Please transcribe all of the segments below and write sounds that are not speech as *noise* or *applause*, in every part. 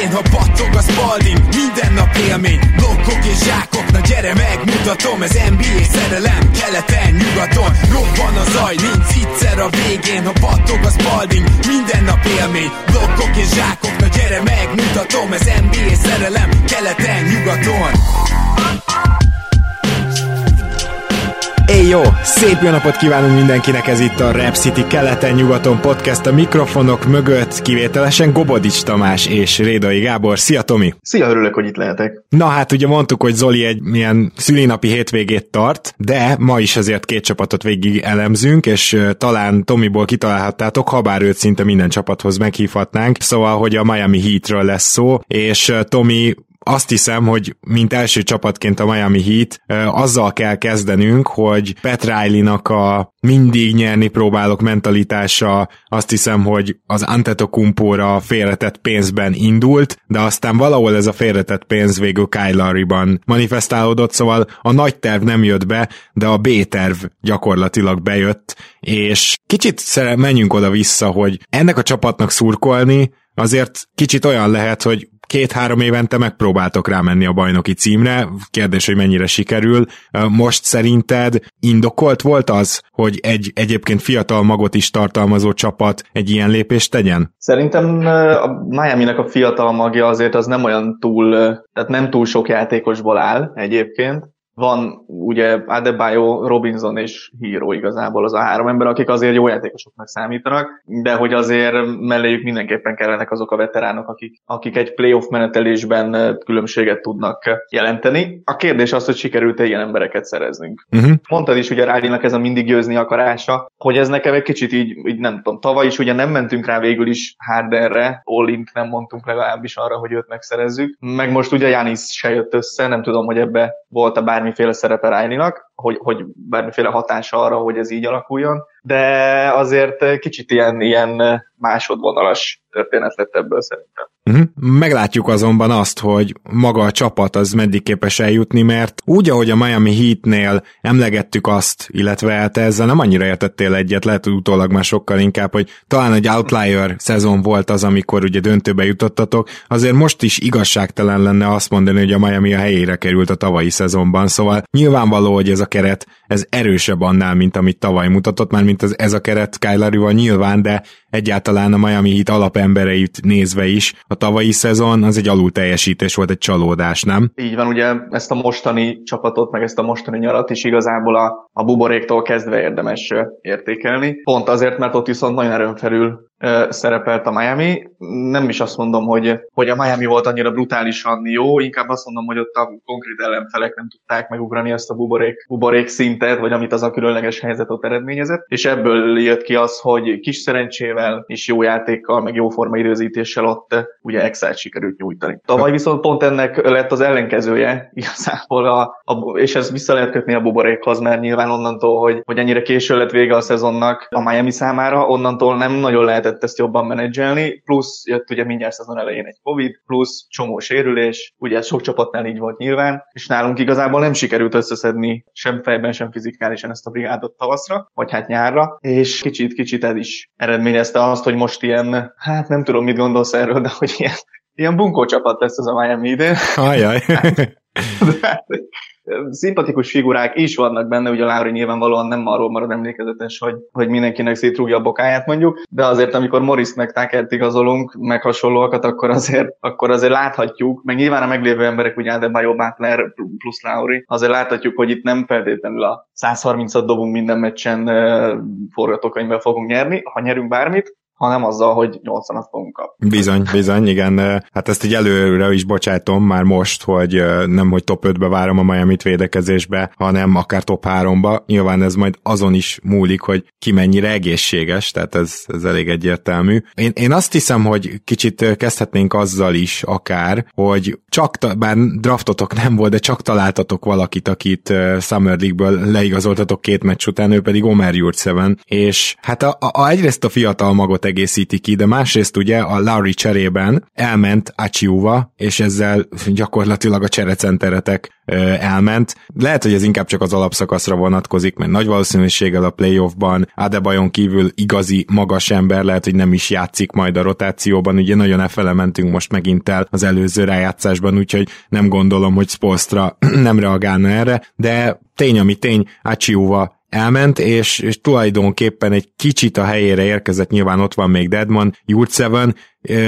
végén, ha battog a Spalding Minden nap élmény, blokkok és zsákok Na gyere megmutatom, ez NBA szerelem Keleten, nyugaton, robban a zaj Nincs egyszer a végén, ha battog a Spalding Minden nap élmény, blokkok és zsákok Na gyere megmutatom, ez NBA szerelem Keleten, nyugaton Éj jó! Szép jó napot kívánunk mindenkinek, ez itt a Rap City keleten-nyugaton podcast a mikrofonok mögött, kivételesen Gobodics Tamás és Rédai Gábor. Szia Tomi! Szia, örülök, hogy itt lehetek. Na hát ugye mondtuk, hogy Zoli egy milyen szülinapi hétvégét tart, de ma is azért két csapatot végig elemzünk, és talán Tomiból kitalálhattátok, ha bár őt szinte minden csapathoz meghívhatnánk, szóval, hogy a Miami Heatről lesz szó, és Tomi azt hiszem, hogy mint első csapatként a Miami Heat azzal kell kezdenünk, hogy Pat Riley-nak a mindig nyerni próbálok mentalitása azt hiszem, hogy az Antetokumpóra félretett pénzben indult, de aztán valahol ez a félretett pénz végül Kyle Lowry-ban manifestálódott, szóval a nagy terv nem jött be, de a B-terv gyakorlatilag bejött, és kicsit menjünk oda-vissza, hogy ennek a csapatnak szurkolni, azért kicsit olyan lehet, hogy két-három évente megpróbáltok rámenni a bajnoki címre, kérdés, hogy mennyire sikerül. Most szerinted indokolt volt az, hogy egy egyébként fiatal magot is tartalmazó csapat egy ilyen lépést tegyen? Szerintem a Miami-nek a fiatal magja azért az nem olyan túl, tehát nem túl sok játékosból áll egyébként, van ugye Adebayo, Robinson és Hero igazából az a három ember, akik azért jó játékosoknak számítanak, de hogy azért melléjük mindenképpen kellenek azok a veteránok, akik, akik egy playoff menetelésben különbséget tudnak jelenteni. A kérdés az, hogy sikerült-e ilyen embereket szereznünk. Uh-huh. Mondtad is ugye Rádinak ez a mindig győzni akarása, hogy ez nekem egy kicsit így, így nem tudom, tavaly is ugye nem mentünk rá végül is Hardenre, Olint nem mondtunk legalábbis arra, hogy őt megszerezzük, meg most ugye Janis se jött össze, nem tudom, hogy ebbe volt-e bármiféle szerepe Rájninak, hogy, hogy bármiféle hatása arra, hogy ez így alakuljon, de azért kicsit ilyen, ilyen másodvonalas történet lett ebből szerintem. Uh-huh. Meglátjuk azonban azt, hogy maga a csapat az meddig képes eljutni, mert úgy, ahogy a Miami Heatnél emlegettük azt, illetve te ezzel nem annyira értettél egyet, lehet, utólag már sokkal inkább, hogy talán egy outlier szezon volt az, amikor ugye döntőbe jutottatok, azért most is igazságtalan lenne azt mondani, hogy a Miami a helyére került a tavalyi szezonban, szóval nyilvánvaló, hogy ez a keret, ez erősebb annál, mint amit tavaly mutatott, már mint az, ez a keret Kyler nyilván, de egyáltalán a Miami Heat alapembereit nézve is, a tavalyi szezon az egy alul teljesítés volt, egy csalódás, nem? Így van, ugye ezt a mostani csapatot, meg ezt a mostani nyarat is igazából a, a buboréktól kezdve érdemes értékelni. Pont azért, mert ott viszont nagyon erőn felül szerepelt a Miami. Nem is azt mondom, hogy, hogy a Miami volt annyira brutálisan jó, inkább azt mondom, hogy ott a konkrét ellenfelek nem tudták megugrani ezt a buborék, buborék szintet, vagy amit az a különleges helyzetot eredményezett, és ebből jött ki az, hogy kis szerencsével és jó játékkal, meg jó formaidőzítéssel ott ugye excel sikerült nyújtani. Tavaly viszont pont ennek lett az ellenkezője, igazából, a, a, és ez vissza lehet kötni a buborékhoz, mert nyilván onnantól, hogy, hogy ennyire késő lett vége a szezonnak a Miami számára, onnantól nem nagyon lehet lehetett ezt jobban menedzselni, plusz jött ugye mindjárt szezon elején egy Covid, plusz csomó sérülés, ugye ez sok csapatnál így volt nyilván, és nálunk igazából nem sikerült összeszedni sem fejben, sem fizikálisan ezt a brigádot tavaszra, vagy hát nyárra, és kicsit-kicsit ez is eredményezte azt, hogy most ilyen, hát nem tudom, mit gondolsz erről, de hogy ilyen, ilyen bunkó csapat lesz ez a Miami idén. Ajaj. *laughs* *laughs* szimpatikus figurák is vannak benne, ugye a Lári nyilvánvalóan nem arról marad emlékezetes, hogy, hogy mindenkinek szétrúgja a bokáját mondjuk, de azért amikor Morris meg Tuckert igazolunk, meg hasonlóakat, akkor azért, akkor azért láthatjuk, meg nyilván a meglévő emberek, ugye Adebayo Butler plusz Lauri, azért láthatjuk, hogy itt nem feltétlenül a 130-at dobunk minden meccsen forgatókönyvben fogunk nyerni, ha nyerünk bármit, hanem azzal, hogy 80-at fogunk kapni. Bizony, bizony, igen. Hát ezt így előre is bocsátom már most, hogy nem, hogy top 5-be várom a miami védekezésbe, hanem akár top 3-ba. Nyilván ez majd azon is múlik, hogy ki mennyire egészséges, tehát ez, ez elég egyértelmű. Én, én azt hiszem, hogy kicsit kezdhetnénk azzal is akár, hogy csak, bár draftotok nem volt, de csak találtatok valakit, akit Summer League-ből leigazoltatok két meccs után, ő pedig Omer Jurtseven, és hát a, a, a egyrészt a fiatal magot egészíti ki, de másrészt ugye a Larry cserében elment Achiuva, és ezzel gyakorlatilag a cserecenteretek elment. Lehet, hogy ez inkább csak az alapszakaszra vonatkozik, mert nagy valószínűséggel a playoffban Adebayon kívül igazi magas ember lehet, hogy nem is játszik majd a rotációban. Ugye nagyon efele mentünk most megint el az előző rájátszásban, úgyhogy nem gondolom, hogy Spolstra *clears throat* nem reagálna erre, de tény, ami tény, Achiuva elment, és, és tulajdonképpen egy kicsit a helyére érkezett, nyilván ott van még Deadman, Jurtseven,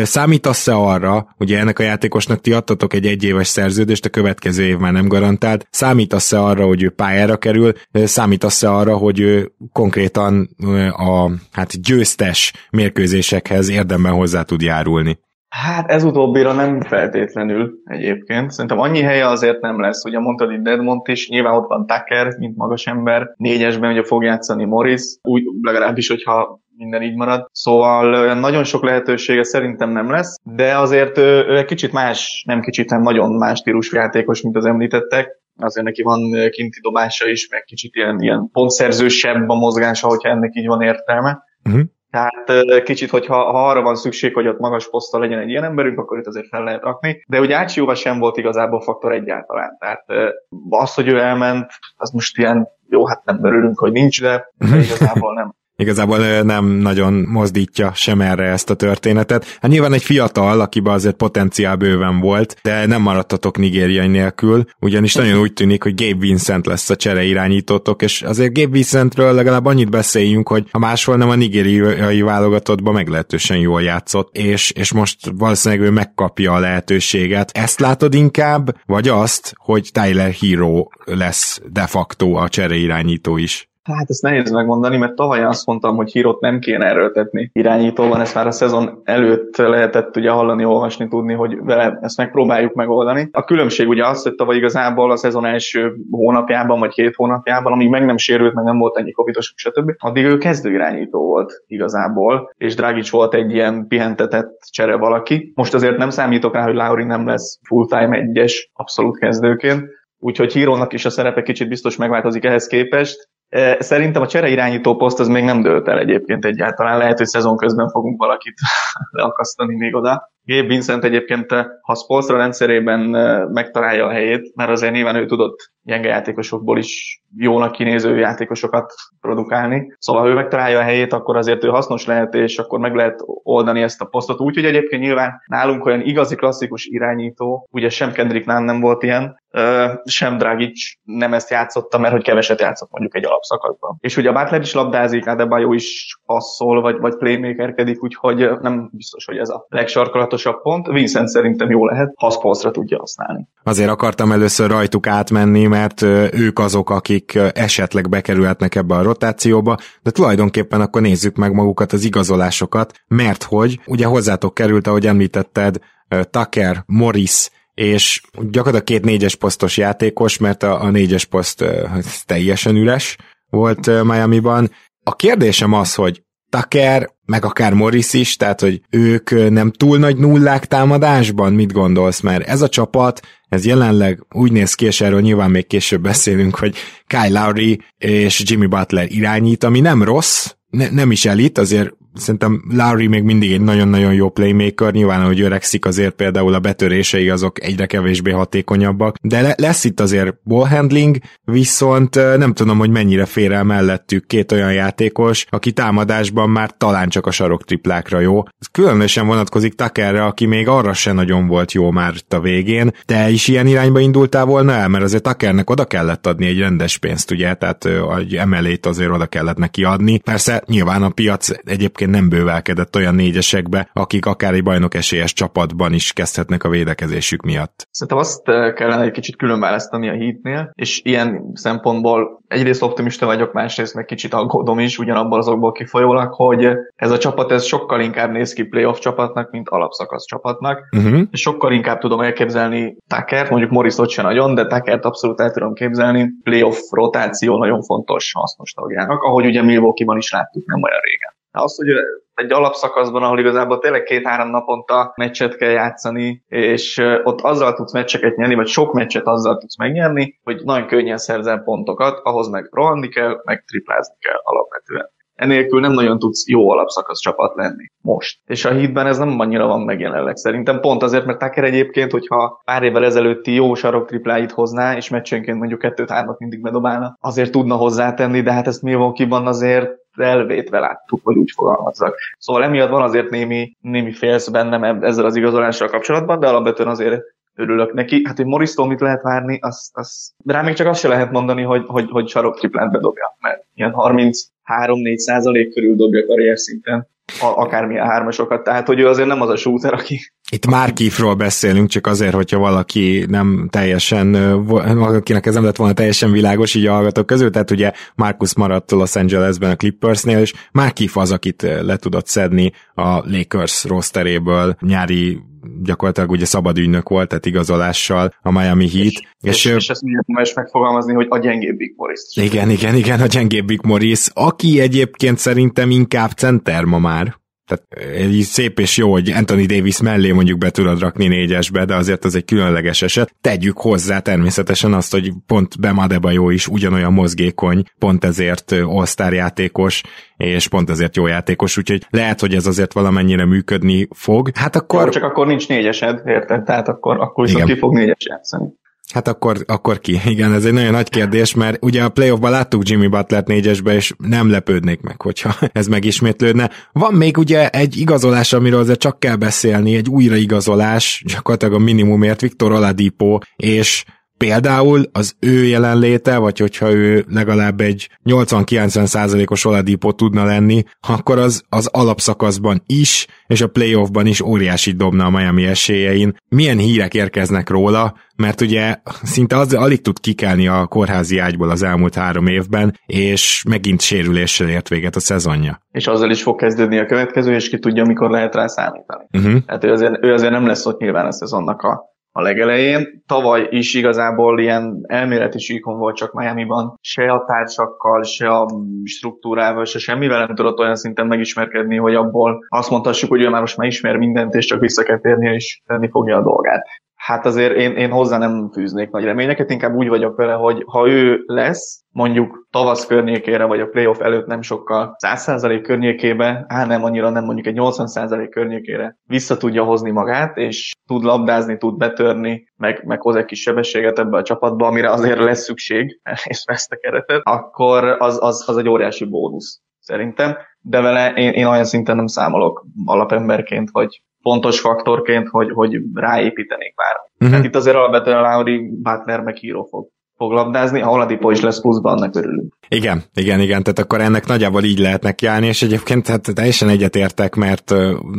Számítasz-e arra, ugye ennek a játékosnak ti adtatok egy egyéves szerződést, a következő év már nem garantált, számítasz-e arra, hogy ő pályára kerül, számítasz-e arra, hogy ő konkrétan a hát győztes mérkőzésekhez érdemben hozzá tud járulni? Hát ez utóbbira nem feltétlenül egyébként. Szerintem annyi helye azért nem lesz. Ugye mondtad itt Dedmont is, nyilván ott van Tucker, mint magas ember. Négyesben ugye fog játszani Morris, úgy legalábbis, hogyha minden így marad. Szóval nagyon sok lehetősége szerintem nem lesz, de azért ő egy kicsit más, nem kicsit, nem nagyon más stílusú játékos, mint az említettek azért neki van kinti dobása is, meg kicsit ilyen, ilyen pontszerzősebb a mozgása, hogyha ennek így van értelme. Uh-huh. Tehát kicsit, hogyha ha arra van szükség, hogy ott magas poszta legyen egy ilyen emberünk, akkor itt azért fel lehet rakni. De ugye Ácsióval sem volt igazából faktor egyáltalán. Tehát az, hogy ő elment, az most ilyen, jó, hát nem örülünk, hogy nincs, de *laughs* igazából nem igazából nem nagyon mozdítja sem erre ezt a történetet. Hát nyilván egy fiatal, akiben azért potenciál bőven volt, de nem maradtatok nigériai nélkül, ugyanis nagyon úgy tűnik, hogy Gabe Vincent lesz a csere irányítótok, és azért Gabe Vincentről legalább annyit beszéljünk, hogy ha máshol nem a nigériai válogatottban meglehetősen jól játszott, és, és most valószínűleg ő megkapja a lehetőséget. Ezt látod inkább, vagy azt, hogy Tyler Hero lesz de facto a csere irányító is? Hát ezt nehéz megmondani, mert tavaly azt mondtam, hogy hírot nem kéne erőltetni irányítóban, ezt már a szezon előtt lehetett ugye hallani, olvasni, tudni, hogy vele ezt megpróbáljuk megoldani. A különbség ugye az, hogy tavaly igazából a szezon első hónapjában, vagy két hónapjában, amíg meg nem sérült, meg nem volt ennyi covidos, stb. Addig ő kezdő irányító volt igazából, és Dragic volt egy ilyen pihentetett csere valaki. Most azért nem számítok rá, hogy Lauri nem lesz full-time egyes abszolút kezdőként, úgyhogy hírónak is a szerepe kicsit biztos megváltozik ehhez képest, Szerintem a csere irányító poszt az még nem dőlt el egyébként egyáltalán. Lehet, hogy szezon közben fogunk valakit *laughs* leakasztani még oda. Gabe Vincent egyébként, ha Spolstra rendszerében megtalálja a helyét, mert azért nyilván ő tudott gyenge játékosokból is jónak kinéző játékosokat produkálni. Szóval ha ő megtalálja a helyét, akkor azért ő hasznos lehet, és akkor meg lehet oldani ezt a posztot. Úgyhogy egyébként nyilván nálunk olyan igazi klasszikus irányító, ugye sem Kendrick Nunn nem volt ilyen, sem Dragic nem ezt játszotta, mert hogy keveset játszott mondjuk egy alapszakaszban. És ugye a Butler is labdázik, Adebayo is passzol, vagy, vagy playmakerkedik, úgyhogy nem biztos, hogy ez a legsarkolatosabb pont. Vincent szerintem jó lehet, ha Spolstra tudja használni. Azért akartam először rajtuk átmenni, mert ők azok, akik esetleg bekerülhetnek ebbe a rotációba, de tulajdonképpen akkor nézzük meg magukat az igazolásokat, mert hogy ugye hozzátok került, ahogy említetted, Tucker, Morris, és gyakorlatilag két négyes posztos játékos, mert a, a négyes poszt teljesen üres volt Miami-ban. A kérdésem az, hogy Tucker, meg akár Morris is, tehát hogy ők nem túl nagy nullák támadásban, mit gondolsz? Mert ez a csapat, ez jelenleg úgy néz ki, és erről nyilván még később beszélünk, hogy Kyle Lowry és Jimmy Butler irányít, ami nem rossz, ne, nem is elit, azért szerintem Lowry még mindig egy nagyon-nagyon jó playmaker, nyilván, hogy öregszik azért például a betörései azok egyre kevésbé hatékonyabbak, de le- lesz itt azért ballhandling, viszont nem tudom, hogy mennyire fér el mellettük két olyan játékos, aki támadásban már talán csak a sarok triplákra jó. Ez különösen vonatkozik Tuckerre, aki még arra se nagyon volt jó már a végén. Te is ilyen irányba indultál volna el, mert azért Tuckernek oda kellett adni egy rendes pénzt, ugye, tehát egy emelét azért oda kellett neki adni. Persze nyilván a piac egyébként egyébként nem bővelkedett olyan négyesekbe, akik akár egy bajnok esélyes csapatban is kezdhetnek a védekezésük miatt. Szerintem azt eh, kellene egy kicsit különválasztani a hitnél, és ilyen szempontból egyrészt optimista vagyok, másrészt meg kicsit aggódom is, ugyanabból azokból kifolyólag, hogy ez a csapat ez sokkal inkább néz ki playoff csapatnak, mint alapszakasz csapatnak. Uh-huh. Sokkal inkább tudom elképzelni Takert, mondjuk Morris ott sem nagyon, de Takert abszolút el tudom képzelni. Playoff rotáció nagyon fontos hasznos tagjának, ahogy ugye Milwaukee-ban is láttuk nem olyan régen. Az, hogy egy alapszakaszban, ahol igazából tényleg két-három naponta meccset kell játszani, és ott azzal tudsz meccseket nyerni, vagy sok meccset azzal tudsz megnyerni, hogy nagyon könnyen szerzel pontokat, ahhoz meg rohanni kell, meg triplázni kell alapvetően. enélkül nem nagyon tudsz jó alapszakasz csapat lenni most. És a hitben ez nem annyira van meg jelenleg. Szerintem pont azért, mert Tucker egyébként, hogyha pár évvel ezelőtti jó sarok tripláit hozná, és meccsenként mondjuk kettőt-hármat mindig bedobálna, azért tudna hozzátenni, de hát ezt Milwaukee-ban azért elvétve láttuk, hogy úgy fogalmazzak. Szóval emiatt van azért némi, némi félsz bennem ezzel az igazolással kapcsolatban, de alapvetően azért örülök neki. Hát, hogy Morris-tól mit lehet várni, az, az... rá még csak azt se lehet mondani, hogy, hogy, hogy sarok triplát bedobja, mert ilyen 33-4 százalék körül dobja karrier szinten akármilyen hármasokat, tehát hogy ő azért nem az a shooter, aki... Itt Márkifról beszélünk, csak azért, hogyha valaki nem teljesen, akinek ez nem lett volna teljesen világos így a hallgatók közül, tehát ugye Marcus maradt Los Angelesben a Clippersnél, és Márkif az, akit le tudott szedni a Lakers rosteréből nyári gyakorlatilag ugye szabad ügynök volt, tehát igazolással a Miami Heat. És, és, és, és ezt miért is megfogalmazni, hogy a gyengébb Big Morris. Igen, igen, igen, a gyengébb Big Morris, aki egyébként szerintem inkább center ma már. Tehát így szép és jó, hogy Anthony Davis mellé mondjuk be tudod rakni négyesbe, de azért az egy különleges eset. Tegyük hozzá természetesen azt, hogy pont jó is ugyanolyan mozgékony, pont ezért all játékos, és pont ezért jó játékos, úgyhogy lehet, hogy ez azért valamennyire működni fog. Hát akkor... Jó, csak akkor nincs négyesed, érted? Tehát akkor, akkor viszont ki fog négyes játszani. Hát akkor, akkor ki? *laughs* Igen, ez egy nagyon nagy kérdés, mert ugye a playoffban láttuk Jimmy Butler négyesbe, és nem lepődnék meg, hogyha *laughs* ez megismétlődne. Van még ugye egy igazolás, amiről azért csak kell beszélni, egy újraigazolás, gyakorlatilag a minimumért Viktor Oladipo, és például az ő jelenléte, vagy hogyha ő legalább egy 80-90 százalékos oladípot tudna lenni, akkor az, az alapszakaszban is, és a playoffban is óriási dobna a Miami esélyein. Milyen hírek érkeznek róla, mert ugye szinte az, alig tud kikelni a kórházi ágyból az elmúlt három évben, és megint sérüléssel ért véget a szezonja. És azzal is fog kezdődni a következő, és ki tudja, mikor lehet rá számítani. Uh-huh. Hát ő azért, ő azért nem lesz ott nyilván a szezonnak a a legelején. Tavaly is igazából ilyen elméleti síkon volt csak Miami-ban, se a társakkal, se a struktúrával, se semmivel nem tudott olyan szinten megismerkedni, hogy abból azt mondhassuk, hogy ő már most már ismer mindent, és csak vissza kell térnie, és tenni fogja a dolgát. Hát azért én, én hozzá nem fűznék nagy reményeket, inkább úgy vagyok vele, hogy ha ő lesz, mondjuk tavasz környékére, vagy a playoff előtt nem sokkal 100% környékébe, á nem annyira, nem mondjuk egy 80% környékére vissza tudja hozni magát, és tud labdázni, tud betörni, meg, meg hoz egy kis sebességet ebbe a csapatba, amire azért lesz szükség, *laughs* és ezt a keretet, akkor az, az, az egy óriási bónusz szerintem, de vele én, én olyan szinten nem számolok alapemberként, vagy fontos faktorként, hogy, hogy ráépítenék bár. Uh-huh. Tehát itt azért alapvetően Lauri Butler meg híró fog fog labdázni, ha Oladipo is lesz pluszban, annak örülünk. Igen, igen, igen, tehát akkor ennek nagyjából így lehet nekiállni, és egyébként hát teljesen egyetértek, mert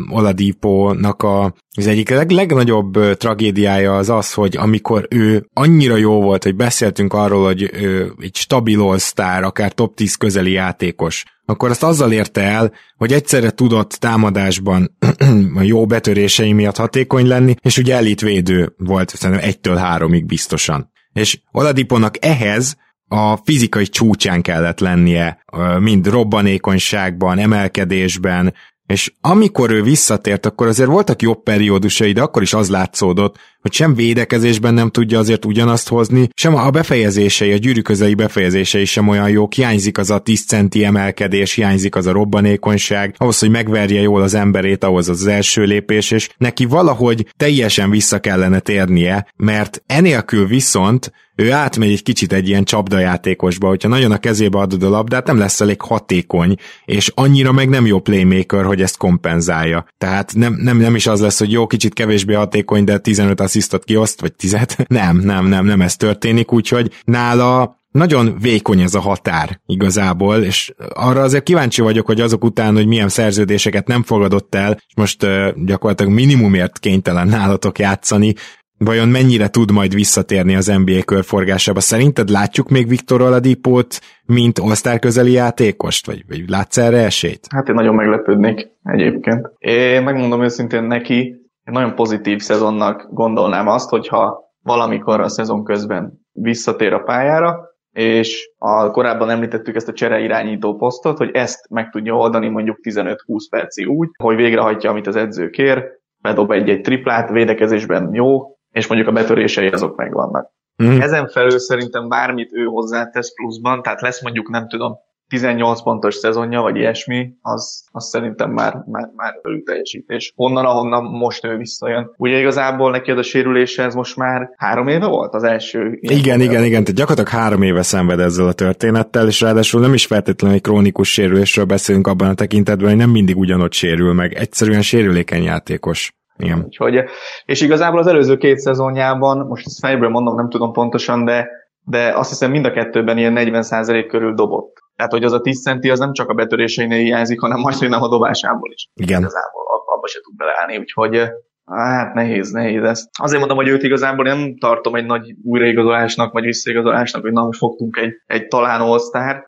Oladipo-nak a, az egyik leg, legnagyobb tragédiája az az, hogy amikor ő annyira jó volt, hogy beszéltünk arról, hogy ő egy stabil all akár top 10 közeli játékos, akkor azt azzal érte el, hogy egyszerre tudott támadásban *clears throat* a jó betörései miatt hatékony lenni, és ugye elitvédő volt szerintem egytől háromig biztosan. És Oladiponak ehhez a fizikai csúcsán kellett lennie, mind robbanékonyságban, emelkedésben, és amikor ő visszatért, akkor azért voltak jobb periódusai, de akkor is az látszódott, hogy sem védekezésben nem tudja azért ugyanazt hozni, sem a befejezései, a gyűrű közeli befejezései sem olyan jók, hiányzik az a 10 centi emelkedés, hiányzik az a robbanékonyság, ahhoz, hogy megverje jól az emberét, ahhoz az első lépés, és neki valahogy teljesen vissza kellene térnie, mert enélkül viszont ő átmegy egy kicsit egy ilyen csapdajátékosba, hogyha nagyon a kezébe adod a labdát, nem lesz elég hatékony, és annyira meg nem jó playmaker, hogy ezt kompenzálja. Tehát nem, nem, nem is az lesz, hogy jó, kicsit kevésbé hatékony, de 15 asszisztot kioszt, vagy 10 *laughs* Nem, nem, nem, nem ez történik, úgyhogy nála nagyon vékony ez a határ igazából, és arra azért kíváncsi vagyok, hogy azok után, hogy milyen szerződéseket nem fogadott el, és most uh, gyakorlatilag minimumért kénytelen nálatok játszani, vajon mennyire tud majd visszatérni az NBA körforgásába? Szerinted látjuk még Viktor Oladipót, mint osztár közeli játékost? Vagy, vagy látsz erre esélyt? Hát én nagyon meglepődnék egyébként. Én megmondom őszintén neki, egy nagyon pozitív szezonnak gondolnám azt, hogyha valamikor a szezon közben visszatér a pályára, és a korábban említettük ezt a csere irányító posztot, hogy ezt meg tudja oldani mondjuk 15-20 percig úgy, hogy végrehajtja, amit az edző kér, bedob egy-egy triplát, védekezésben jó, és mondjuk a betörései azok megvannak. Mm. Ezen felül szerintem bármit ő hozzátesz pluszban, tehát lesz mondjuk nem tudom 18 pontos szezonja, vagy ilyesmi, az, az szerintem már, már, már felül teljesítés. Onnan, ahonnan most ő visszajön. Ugye igazából neki az a sérülése, ez most már három éve volt az első? Igen, igen, igen, tehát gyakorlatilag három éve szenved ezzel a történettel, és ráadásul nem is feltétlenül egy krónikus sérülésről beszélünk abban a tekintetben, hogy nem mindig ugyanott sérül meg, egyszerűen sérülékeny játékos. Igen. Úgyhogy, és igazából az előző két szezonjában, most ezt fejből mondom, nem tudom pontosan, de, de azt hiszem mind a kettőben ilyen 40% körül dobott. Tehát, hogy az a 10 centi az nem csak a betöréseinél hiányzik, hanem majd, hogy nem a dobásából is. Igen. Igazából abba se tud beleállni, úgyhogy Hát nehéz, nehéz ezt. Azért mondom, hogy őt igazából nem tartom egy nagy újraigazolásnak, vagy visszaigazolásnak, hogy na, most fogtunk egy, egy talán all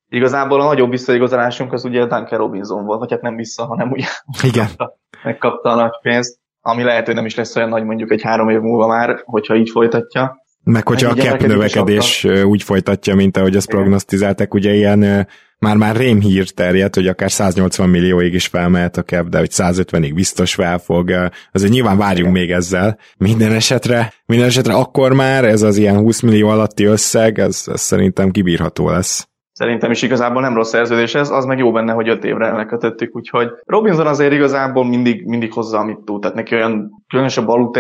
Igazából a nagyobb visszaigazolásunk az ugye Duncan Robinson volt, vagy hát nem vissza, hanem ugye Igen. Megkapta, megkapta a nagy pénzt, ami lehet, hogy nem is lesz olyan nagy mondjuk egy három év múlva már, hogyha így folytatja. Meg hogyha a cap növekedés úgy folytatja, mint ahogy azt prognosztizálták, ugye ilyen már-már rémhír terjedt, hogy akár 180 millióig is felmehet a cap, de hogy 150-ig biztos fel fog. Azért nyilván várjunk még ezzel. Minden esetre, minden esetre akkor már ez az ilyen 20 millió alatti összeg, ez, ez szerintem kibírható lesz. Szerintem is igazából nem rossz szerződés ez, az meg jó benne, hogy öt évre lekötöttük, úgyhogy Robinson azért igazából mindig, mindig hozza, amit tud. Tehát neki olyan különösebb alul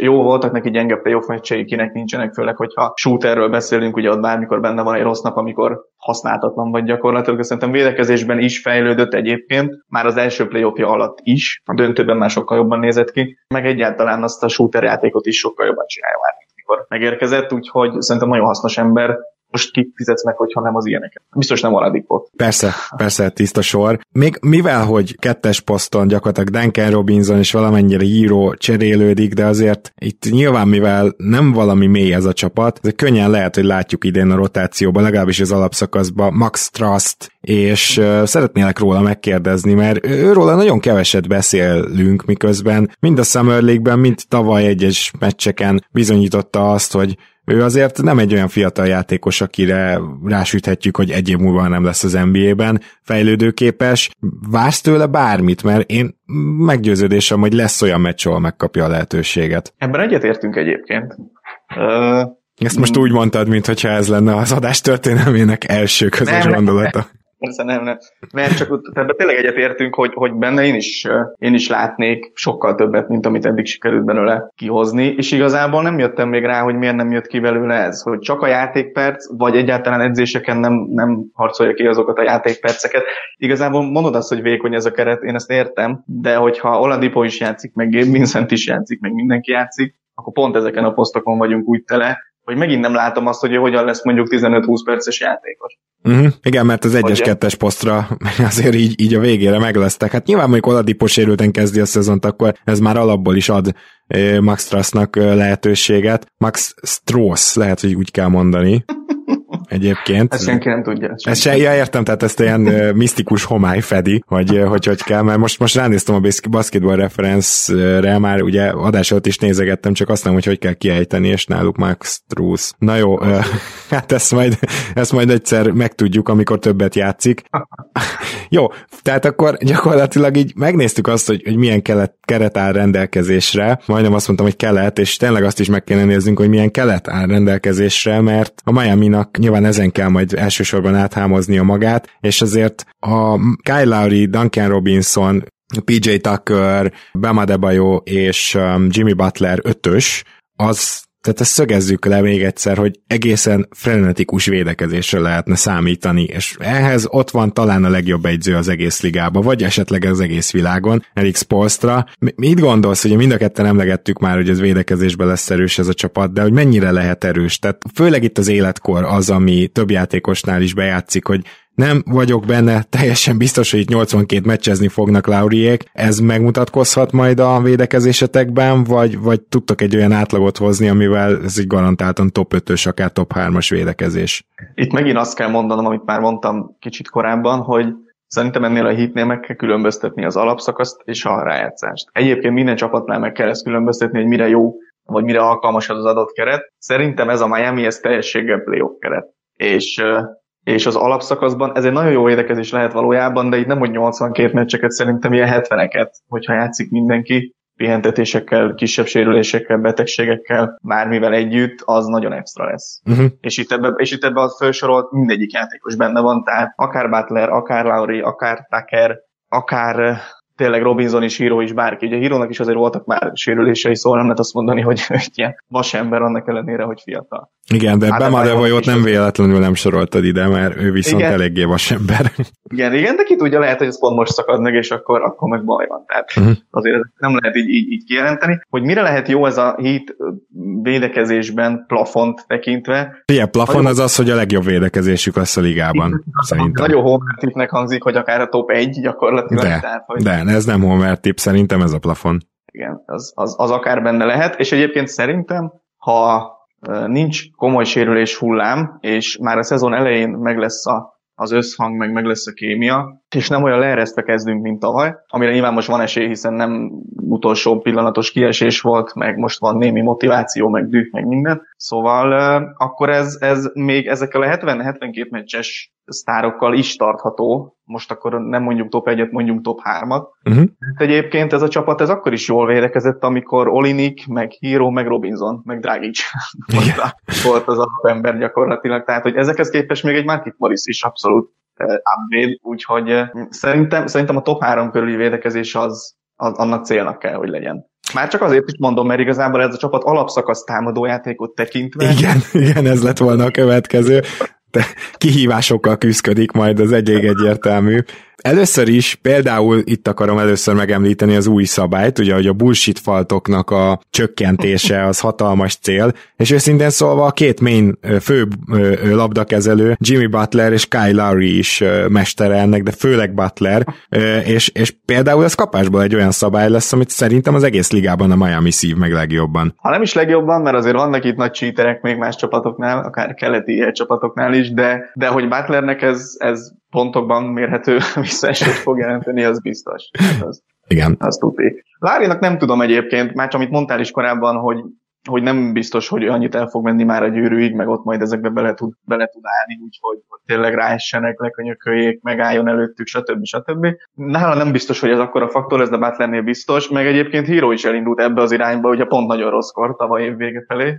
jó voltak neki gyenge playoff meccsei, kinek nincsenek, főleg, hogyha shooterről beszélünk, ugye ott bármikor benne van egy rossz nap, amikor használhatatlan vagy gyakorlatilag. Szerintem védekezésben is fejlődött egyébként, már az első playoffja alatt is, a döntőben már sokkal jobban nézett ki, meg egyáltalán azt a shooter játékot is sokkal jobban csinálja már, mikor megérkezett, úgyhogy szerintem nagyon hasznos ember, most kit fizetsz meg, hogyha nem az ilyeneket. Biztos nem Oladipot. Persze, persze, tiszta sor. Még mivel, hogy kettes poszton gyakorlatilag Duncan Robinson és valamennyire író cserélődik, de azért itt nyilván mivel nem valami mély ez a csapat, ez könnyen lehet, hogy látjuk idén a rotációban, legalábbis az alapszakaszban Max Trust, és uh, szeretnélek róla megkérdezni, mert őróla nagyon keveset beszélünk, miközben mind a Summer League-ben, mind tavaly egyes meccseken bizonyította azt, hogy ő azért nem egy olyan fiatal játékos, akire rásüthetjük, hogy egy év múlva nem lesz az NBA-ben fejlődőképes. Vársz tőle bármit, mert én meggyőződésem, hogy lesz olyan meccs, ahol megkapja a lehetőséget. Ebben egyetértünk egyébként. Uh, Ezt most úgy mondtad, mintha ez lenne az adás történelmének első közös nem, gondolata. *laughs* Persze nem, nem. Mert csak tehát tényleg egyetértünk, hogy, hogy benne én is, én is látnék sokkal többet, mint amit eddig sikerült belőle kihozni, és igazából nem jöttem még rá, hogy miért nem jött ki belőle ez, hogy csak a játékperc, vagy egyáltalán edzéseken nem, nem harcolja ki azokat a játékperceket. Igazából mondod azt, hogy vékony ez a keret, én ezt értem, de hogyha Oladipo is játszik, meg Gabe Vincent is játszik, meg mindenki játszik, akkor pont ezeken a posztokon vagyunk úgy tele, hogy megint nem látom azt, hogy hogyan lesz mondjuk 15-20 perces játékos. Uh-huh. Igen, mert az egyes-kettes posztra *laughs* azért így, így a végére meglesztek. Hát nyilván mondjuk Oladipo sérülten kezdi a szezont, akkor ez már alapból is ad eh, Max Strassnak eh, lehetőséget. Max Strauss, lehet, hogy úgy kell mondani. *laughs* egyébként. Ezt senki nem tudja. Ezt, ezt se, ja, értem, tehát ezt ilyen *laughs* misztikus homály fedi, hogy, hogy hogy kell, mert most, most ránéztem a basketball reference-re, már ugye adás előtt is nézegettem, csak azt nem, hogy hogy kell kiejteni, és náluk Max Truss. Na jó, *laughs* hát ezt majd, ezt majd egyszer megtudjuk, amikor többet játszik. *laughs* jó, tehát akkor gyakorlatilag így megnéztük azt, hogy, hogy milyen kelet, keret áll rendelkezésre, majdnem azt mondtam, hogy kelet, és tényleg azt is meg kéne néznünk, hogy milyen kelet áll rendelkezésre, mert a Miami-nak nyilván ezen kell majd elsősorban áthámoznia magát, és azért a Kyle Lowry, Duncan Robinson, PJ Tucker, Bama Debajo és um, Jimmy Butler ötös, az tehát ezt szögezzük le még egyszer, hogy egészen frenetikus védekezésre lehetne számítani, és ehhez ott van talán a legjobb egyző az egész ligában, vagy esetleg az egész világon, Eric Spolstra. Mit gondolsz, hogy mind a ketten emlegettük már, hogy ez védekezésben lesz erős ez a csapat, de hogy mennyire lehet erős? Tehát főleg itt az életkor az, ami több játékosnál is bejátszik, hogy nem vagyok benne teljesen biztos, hogy itt 82 meccsezni fognak Lauriék. Ez megmutatkozhat majd a védekezésetekben, vagy, vagy tudtok egy olyan átlagot hozni, amivel ez egy garantáltan top 5-ös, akár top 3-as védekezés? Itt megint azt kell mondanom, amit már mondtam kicsit korábban, hogy Szerintem ennél a hitnél meg kell különböztetni az alapszakaszt és a rájátszást. Egyébként minden csapatnál meg kell ezt különböztetni, hogy mire jó, vagy mire alkalmas az adott keret. Szerintem ez a Miami, ez teljességgel playoff keret. És és az alapszakaszban ez egy nagyon jó védekezés lehet valójában, de itt nem hogy 82 meccseket, szerintem ilyen 70-eket, hogyha játszik mindenki, pihentetésekkel, kisebb sérülésekkel, betegségekkel, bármivel együtt, az nagyon extra lesz. Uh-huh. És itt ebben és itt ebbe a felsorolt mindegyik játékos benne van, tehát akár Butler, akár Lauri, akár Tucker, akár tényleg Robinson is, Hiro is, bárki. Ugye Hírónak is azért voltak már sérülései, szóval nem lehet azt mondani, hogy *laughs* egy ilyen vasember annak ellenére, hogy fiatal. Igen, de Bemadevajót nem véletlenül nem soroltad ide, mert ő viszont igen. eléggé vasember. Igen, igen, de ki tudja, lehet, hogy ez pont most szakad meg, és akkor, akkor meg baj van. Tehát uh-huh. azért nem lehet így, így, így kijelenteni. Hogy mire lehet jó ez a hit védekezésben plafont tekintve? Igen, plafon az az, hogy a legjobb védekezésük lesz a ligában, szerintem. Nagyon homer hangzik, hogy akár a top 1 gyakorlatilag. De, tehát, hogy... de ez nem homer tip, szerintem ez a plafon. Igen, az, az, az akár benne lehet, és egyébként szerintem, ha nincs komoly sérülés hullám, és már a szezon elején meg lesz a, az összhang, meg meg lesz a kémia, és nem olyan leeresztve kezdünk, mint tavaly, amire nyilván most van esély, hiszen nem utolsó pillanatos kiesés volt, meg most van némi motiváció, meg düh, meg minden. Szóval akkor ez, ez még ezekkel a 70-72 meccses sztárokkal is tartható, most akkor nem mondjuk top 1-et, mondjuk top 3-at. Uh-huh. Egyébként ez a csapat ez akkor is jól védekezett, amikor Olinik, meg Hero, meg Robinson, meg Dragic *laughs* volt az ember gyakorlatilag. Tehát, hogy ezekhez képest még egy Markit Morris is abszolút upgrade, úgyhogy szerintem, szerintem a top 3 körüli védekezés az, az annak célnak kell, hogy legyen. Már csak azért is mondom, mert igazából ez a csapat alapszakasz támadójátékot tekintve. Igen, *laughs* igen, ez lett volna a következő. De kihívásokkal küzdik majd, az egyég egyértelmű. Először is, például itt akarom először megemlíteni az új szabályt, ugye, hogy a bullshit faltoknak a csökkentése az hatalmas cél, és őszintén szólva a két main fő labdakezelő, Jimmy Butler és Kyle Lowry is mestere ennek, de főleg Butler, és, és például ez kapásból egy olyan szabály lesz, amit szerintem az egész ligában a Miami szív meg legjobban. Ha nem is legjobban, mert azért vannak itt nagy cheaterek még más csapatoknál, akár keleti csapatoknál is, de, de hogy Butlernek ez, ez pontokban mérhető *laughs* visszaesést fog jelenteni, az biztos. Hát az, Igen. Az tudni. Lárinak nem tudom egyébként, már amit mondtál is korábban, hogy hogy nem biztos, hogy annyit el fog menni már a gyűrűig, meg ott majd ezekbe bele tud, bele tud állni, úgyhogy hogy tényleg ráessenek, lekönyököljék, megálljon előttük, stb. stb. Nála nem biztos, hogy ez akkor a faktor, ez de lennél biztos, meg egyébként Hero is elindult ebbe az irányba, ugye pont nagyon rossz kor tavaly év vége felé.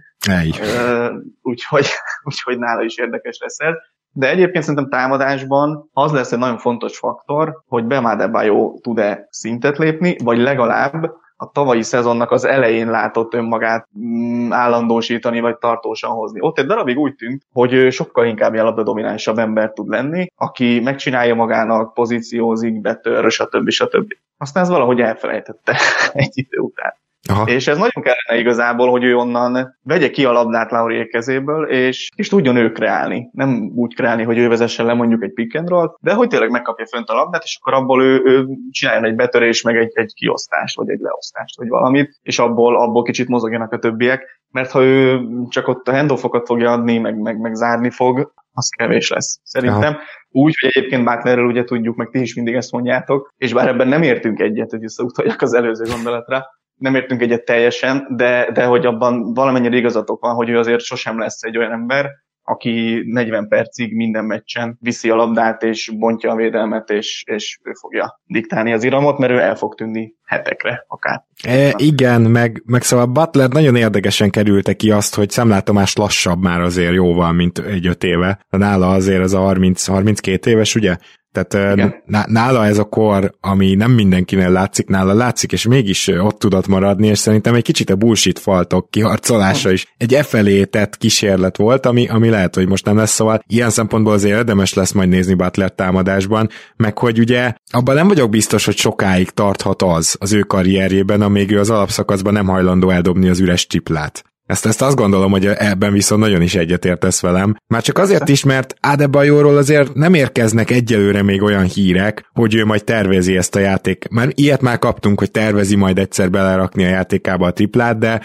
úgyhogy, *laughs* úgyhogy nála is érdekes lesz ez. De egyébként szerintem támadásban az lesz egy nagyon fontos faktor, hogy Bemádebajo tud-e szintet lépni, vagy legalább a tavalyi szezonnak az elején látott önmagát mm, állandósítani, vagy tartósan hozni. Ott egy darabig úgy tűnt, hogy sokkal inkább ilyen dominánsabb ember tud lenni, aki megcsinálja magának, pozíciózik, betör, stb. stb. Aztán ez valahogy elfelejtette *laughs* egy idő után. Aha. És ez nagyon kellene igazából, hogy ő onnan vegye ki a labdát Laurier kezéből, és, és tudjon ő kreálni. Nem úgy kreálni, hogy ő vezessen le mondjuk egy pick and roll, de hogy tényleg megkapja fönt a labdát, és akkor abból ő, ő csináljon egy betörés, meg egy, egy kiosztást, vagy egy leosztást, vagy valamit, és abból, abból kicsit mozogjanak a többiek, mert ha ő csak ott a handoffokat fogja adni, meg, meg, meg zárni fog, az kevés lesz. Szerintem Aha. úgy, hogy egyébként Butlerről ugye tudjuk, meg ti is mindig ezt mondjátok, és bár ebben nem értünk egyet, hogy visszautaljak az előző gondolatra, nem értünk egyet teljesen, de, de hogy abban valamennyire igazatok van, hogy ő azért sosem lesz egy olyan ember, aki 40 percig minden meccsen viszi a labdát, és bontja a védelmet, és, és ő fogja diktálni az iramot, mert ő el fog tűnni hetekre akár. E, igen, meg, meg szóval Butler nagyon érdekesen kerülte ki azt, hogy szemlátomás lassabb már azért jóval, mint egy öt éve. Nála azért ez a 30, 32 éves, ugye? Tehát Igen. nála ez a kor, ami nem mindenkinél látszik, nála látszik, és mégis ott tudott maradni, és szerintem egy kicsit a bullshit faltok kiharcolása is egy e felé tett kísérlet volt, ami, ami lehet, hogy most nem lesz, szóval ilyen szempontból azért érdemes lesz majd nézni Butler támadásban, meg hogy ugye abban nem vagyok biztos, hogy sokáig tarthat az az ő karrierjében, amíg ő az alapszakaszban nem hajlandó eldobni az üres triplát. Ezt, ezt azt gondolom, hogy ebben viszont nagyon is egyetértesz velem. Már csak azért is, mert Adebayorról azért nem érkeznek egyelőre még olyan hírek, hogy ő majd tervezi ezt a játék. Már ilyet már kaptunk, hogy tervezi majd egyszer belerakni a játékába a triplát, de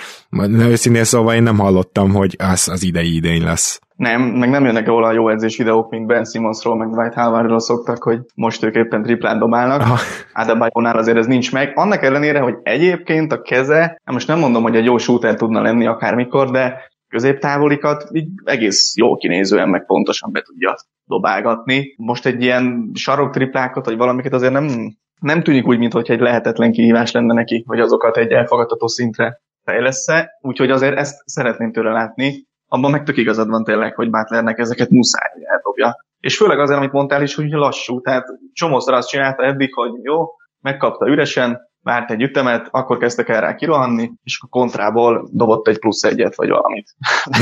őszintén szóval én nem hallottam, hogy az az idei idény lesz. Nem, meg nem jönnek róla jó edzés videók, mint Ben Simmonsról, meg Dwight Howardról szoktak, hogy most ők éppen triplát dobálnak. Adebayornál azért ez nincs meg. Annak ellenére, hogy egyébként a keze, most nem mondom, hogy egy jó shooter tudna lenni akármikor, de középtávolikat így egész jó kinézően, meg pontosan be tudja dobálgatni. Most egy ilyen sarok triplákat, vagy valamiket azért nem nem tűnik úgy, mintha egy lehetetlen kihívás lenne neki, hogy azokat egy elfogadható szintre fejlesz úgyhogy azért ezt szeretném tőle látni. Abban meg tök igazad van tényleg, hogy Butlernek ezeket muszáj eldobja. És főleg azért, amit mondtál is, hogy lassú. Tehát csomószor azt csinálta eddig, hogy jó, megkapta üresen, várt egy ütemet, akkor kezdtek el rá kirohanni, és a kontrából dobott egy plusz egyet, vagy valamit.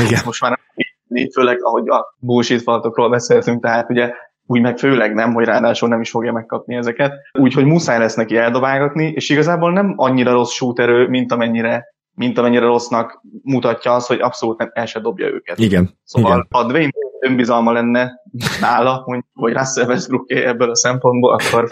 Igen. *laughs* Most már nem főleg, ahogy a bullshit faltokról beszéltünk, tehát ugye úgy meg főleg nem, hogy ráadásul nem is fogja megkapni ezeket. Úgyhogy muszáj lesz neki eldobálgatni, és igazából nem annyira rossz shooterő, mint amennyire mint amennyire rossznak mutatja az, hogy abszolút nem el se dobja őket. Igen. Szóval Igen. ha Dwayne önbizalma lenne nála, hogy Russell Westbrook ebből a szempontból, akkor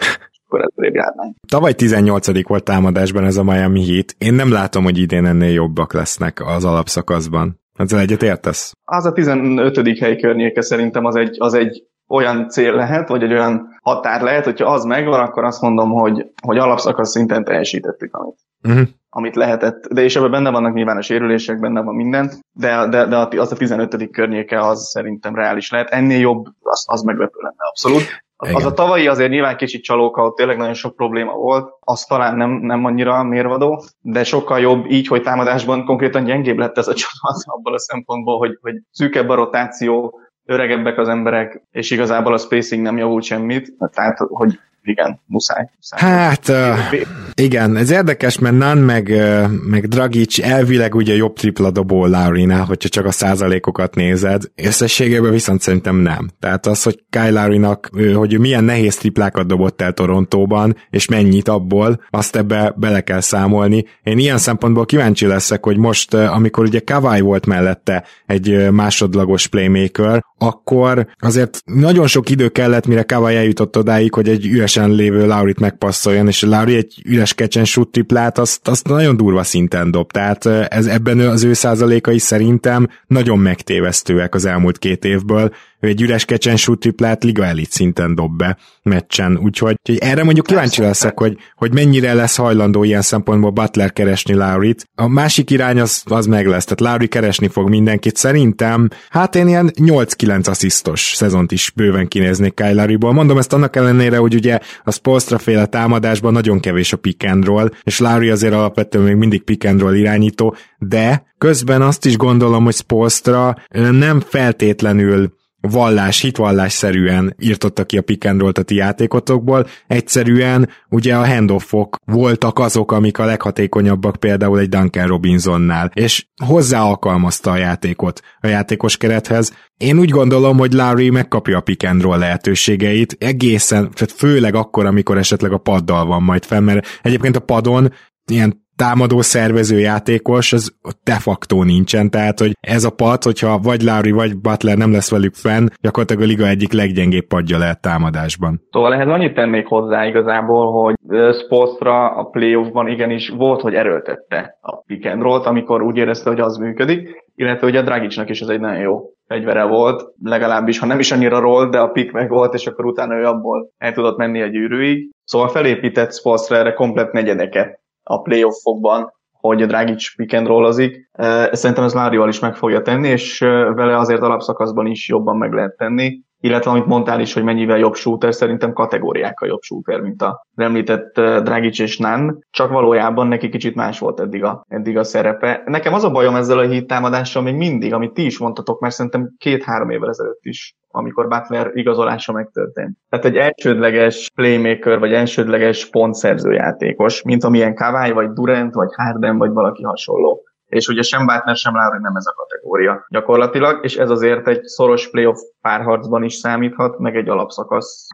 akkor előrébb járnánk. Tavaly 18. volt támadásban ez a Miami Heat. Én nem látom, hogy idén ennél jobbak lesznek az alapszakaszban. Ezzel egyet értesz? Az a 15. hely környéke szerintem az egy, az egy olyan cél lehet, vagy egy olyan határ lehet, hogyha az megvan, akkor azt mondom, hogy, hogy alapszakasz szinten teljesítettük, amit, uh-huh. Amit lehetett. De és ebben benne vannak nyilván a sérülések, benne van minden, de, de, de az a 15. környéke az szerintem reális lehet. Ennél jobb, az, az meglepő lenne abszolút. Igen. Az a tavalyi azért nyilván kicsit csalóka, ott tényleg nagyon sok probléma volt, az talán nem, nem annyira mérvadó, de sokkal jobb így, hogy támadásban konkrétan gyengébb lett ez a csapat *laughs* abból a szempontból, hogy, hogy szűkebb a rotáció, öregebbek az emberek, és igazából a spacing nem javult semmit, tehát hogy igen, muszáj. muszáj. Hát, uh, igen, ez érdekes, mert Nan meg, uh, meg Dragic elvileg ugye jobb tripla dobó Laurinál, hogyha csak a százalékokat nézed, összességében viszont szerintem nem. Tehát az, hogy Kyle Laurinak, hogy milyen nehéz triplákat dobott el Torontóban, és mennyit abból, azt ebbe bele kell számolni. Én ilyen szempontból kíváncsi leszek, hogy most, amikor ugye Kawai volt mellette egy másodlagos playmaker, akkor azért nagyon sok idő kellett, mire Kawai eljutott odáig, hogy egy üresen lévő Laurit megpasszoljon, és Lauri egy üres kecsen shoot triplát, azt, azt nagyon durva szinten dob. Tehát ez ebben az ő százalékai szerintem nagyon megtévesztőek az elmúlt két évből, ő egy üres kecsen triplát liga elit szinten dob be meccsen, úgyhogy, úgyhogy erre mondjuk kíváncsi leszek, hogy, hogy mennyire lesz hajlandó ilyen szempontból Butler keresni Laurit. A másik irány az, az meg lesz, tehát Lauri keresni fog mindenkit. Szerintem, hát én ilyen 8-9 asszisztos szezont is bőven kinéznék Kyle Lauriból. Mondom ezt annak ellenére, hogy ugye a Spolstra féle támadásban nagyon kevés a pick and roll, és Lauri azért alapvetően még mindig pick and roll irányító, de közben azt is gondolom, hogy Spolstra nem feltétlenül vallás, hitvallásszerűen írtotta ki a pick and roll a ti játékotokból, egyszerűen ugye a handoffok voltak azok, amik a leghatékonyabbak például egy Duncan Robinsonnál, és hozzá alkalmazta a játékot a játékos kerethez. Én úgy gondolom, hogy Larry megkapja a pick and roll lehetőségeit, egészen, főleg akkor, amikor esetleg a paddal van majd fenn, mert egyébként a padon ilyen támadó szervező játékos, az de facto nincsen, tehát hogy ez a pad, hogyha vagy Lowry, vagy Butler nem lesz velük fenn, gyakorlatilag a liga egyik leggyengébb padja lehet támadásban. Szóval ehhez annyit tennék hozzá igazából, hogy Spolstra a playoffban igenis volt, hogy erőltette a pick and roll amikor úgy érezte, hogy az működik, illetve hogy a Dragicsnak is ez egy nagyon jó fegyvere volt, legalábbis, ha nem is annyira roll, de a pick meg volt, és akkor utána ő abból el tudott menni a gyűrűig. Szóval felépített Spolstra erre komplet negyedeket a playoffokban, hogy Dragic pick and rollozik. Szerintem ez Márival is meg fogja tenni, és vele azért alapszakaszban is jobban meg lehet tenni illetve amit mondtál is, hogy mennyivel jobb shooter, szerintem kategóriákkal jobb shooter, mint a említett Dragic és Nan, csak valójában neki kicsit más volt eddig a, eddig a szerepe. Nekem az a bajom ezzel a hit támadással még mindig, amit ti is mondtatok, mert szerintem két-három évvel ezelőtt is amikor Butler igazolása megtörtént. Tehát egy elsődleges playmaker, vagy elsődleges pontszerző játékos, mint amilyen Kawai, vagy Durant, vagy Harden, vagy valaki hasonló és ugye sem Bátner, sem Lowry nem ez a kategória gyakorlatilag, és ez azért egy szoros playoff párharcban is számíthat, meg egy alapszakasz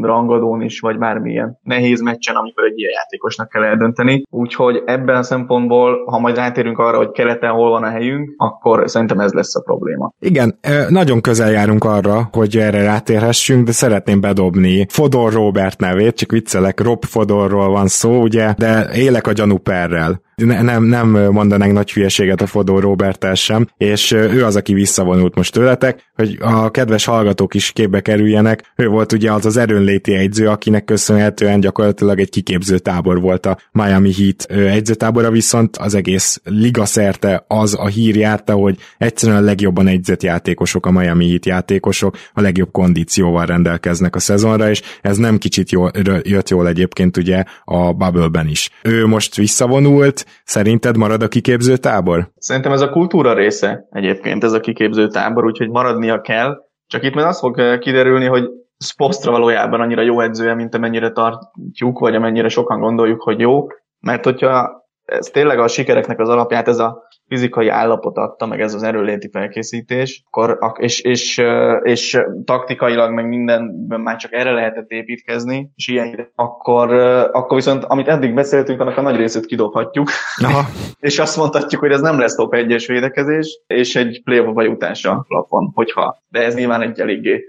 rangadón is, vagy bármilyen nehéz meccsen, amikor egy ilyen játékosnak kell eldönteni. Úgyhogy ebben a szempontból, ha majd rátérünk arra, hogy keleten hol van a helyünk, akkor szerintem ez lesz a probléma. Igen, nagyon közel járunk arra, hogy erre rátérhessünk, de szeretném bedobni Fodor Robert nevét, csak viccelek, Rob Fodorról van szó, ugye, de élek a gyanúperrel ne, nem, nem mondanánk nagy hülyeséget a Fodó Robert sem, és ő az, aki visszavonult most tőletek, hogy a kedves hallgatók is képbe kerüljenek. Ő volt ugye az az erőnléti egyző, akinek köszönhetően gyakorlatilag egy kiképző tábor volt a Miami Heat egyzőtábora, viszont az egész liga szerte az a hír járta, hogy egyszerűen a legjobban egyzett játékosok a Miami Heat játékosok, a legjobb kondícióval rendelkeznek a szezonra, és ez nem kicsit jól, jött jól egyébként ugye a Bubble-ben is. Ő most visszavonult, szerinted marad a kiképző tábor? Szerintem ez a kultúra része egyébként, ez a kiképző tábor, úgyhogy maradnia kell. Csak itt már az fog kiderülni, hogy Spostra valójában annyira jó edzője, mint amennyire tartjuk, vagy amennyire sokan gondoljuk, hogy jó. Mert hogyha ez tényleg a sikereknek az alapját ez a fizikai állapot adta, meg ez az erőléti felkészítés, akkor, és, és, és taktikailag meg mindenben már csak erre lehetett építkezni, és ilyen, akkor, akkor viszont, amit eddig beszéltünk, annak a nagy részét kidobhatjuk, Aha. *laughs* és azt mondhatjuk, hogy ez nem lesz top 1-es védekezés, és egy playoff jutásra plafon, hogyha. De ez nyilván egy eléggé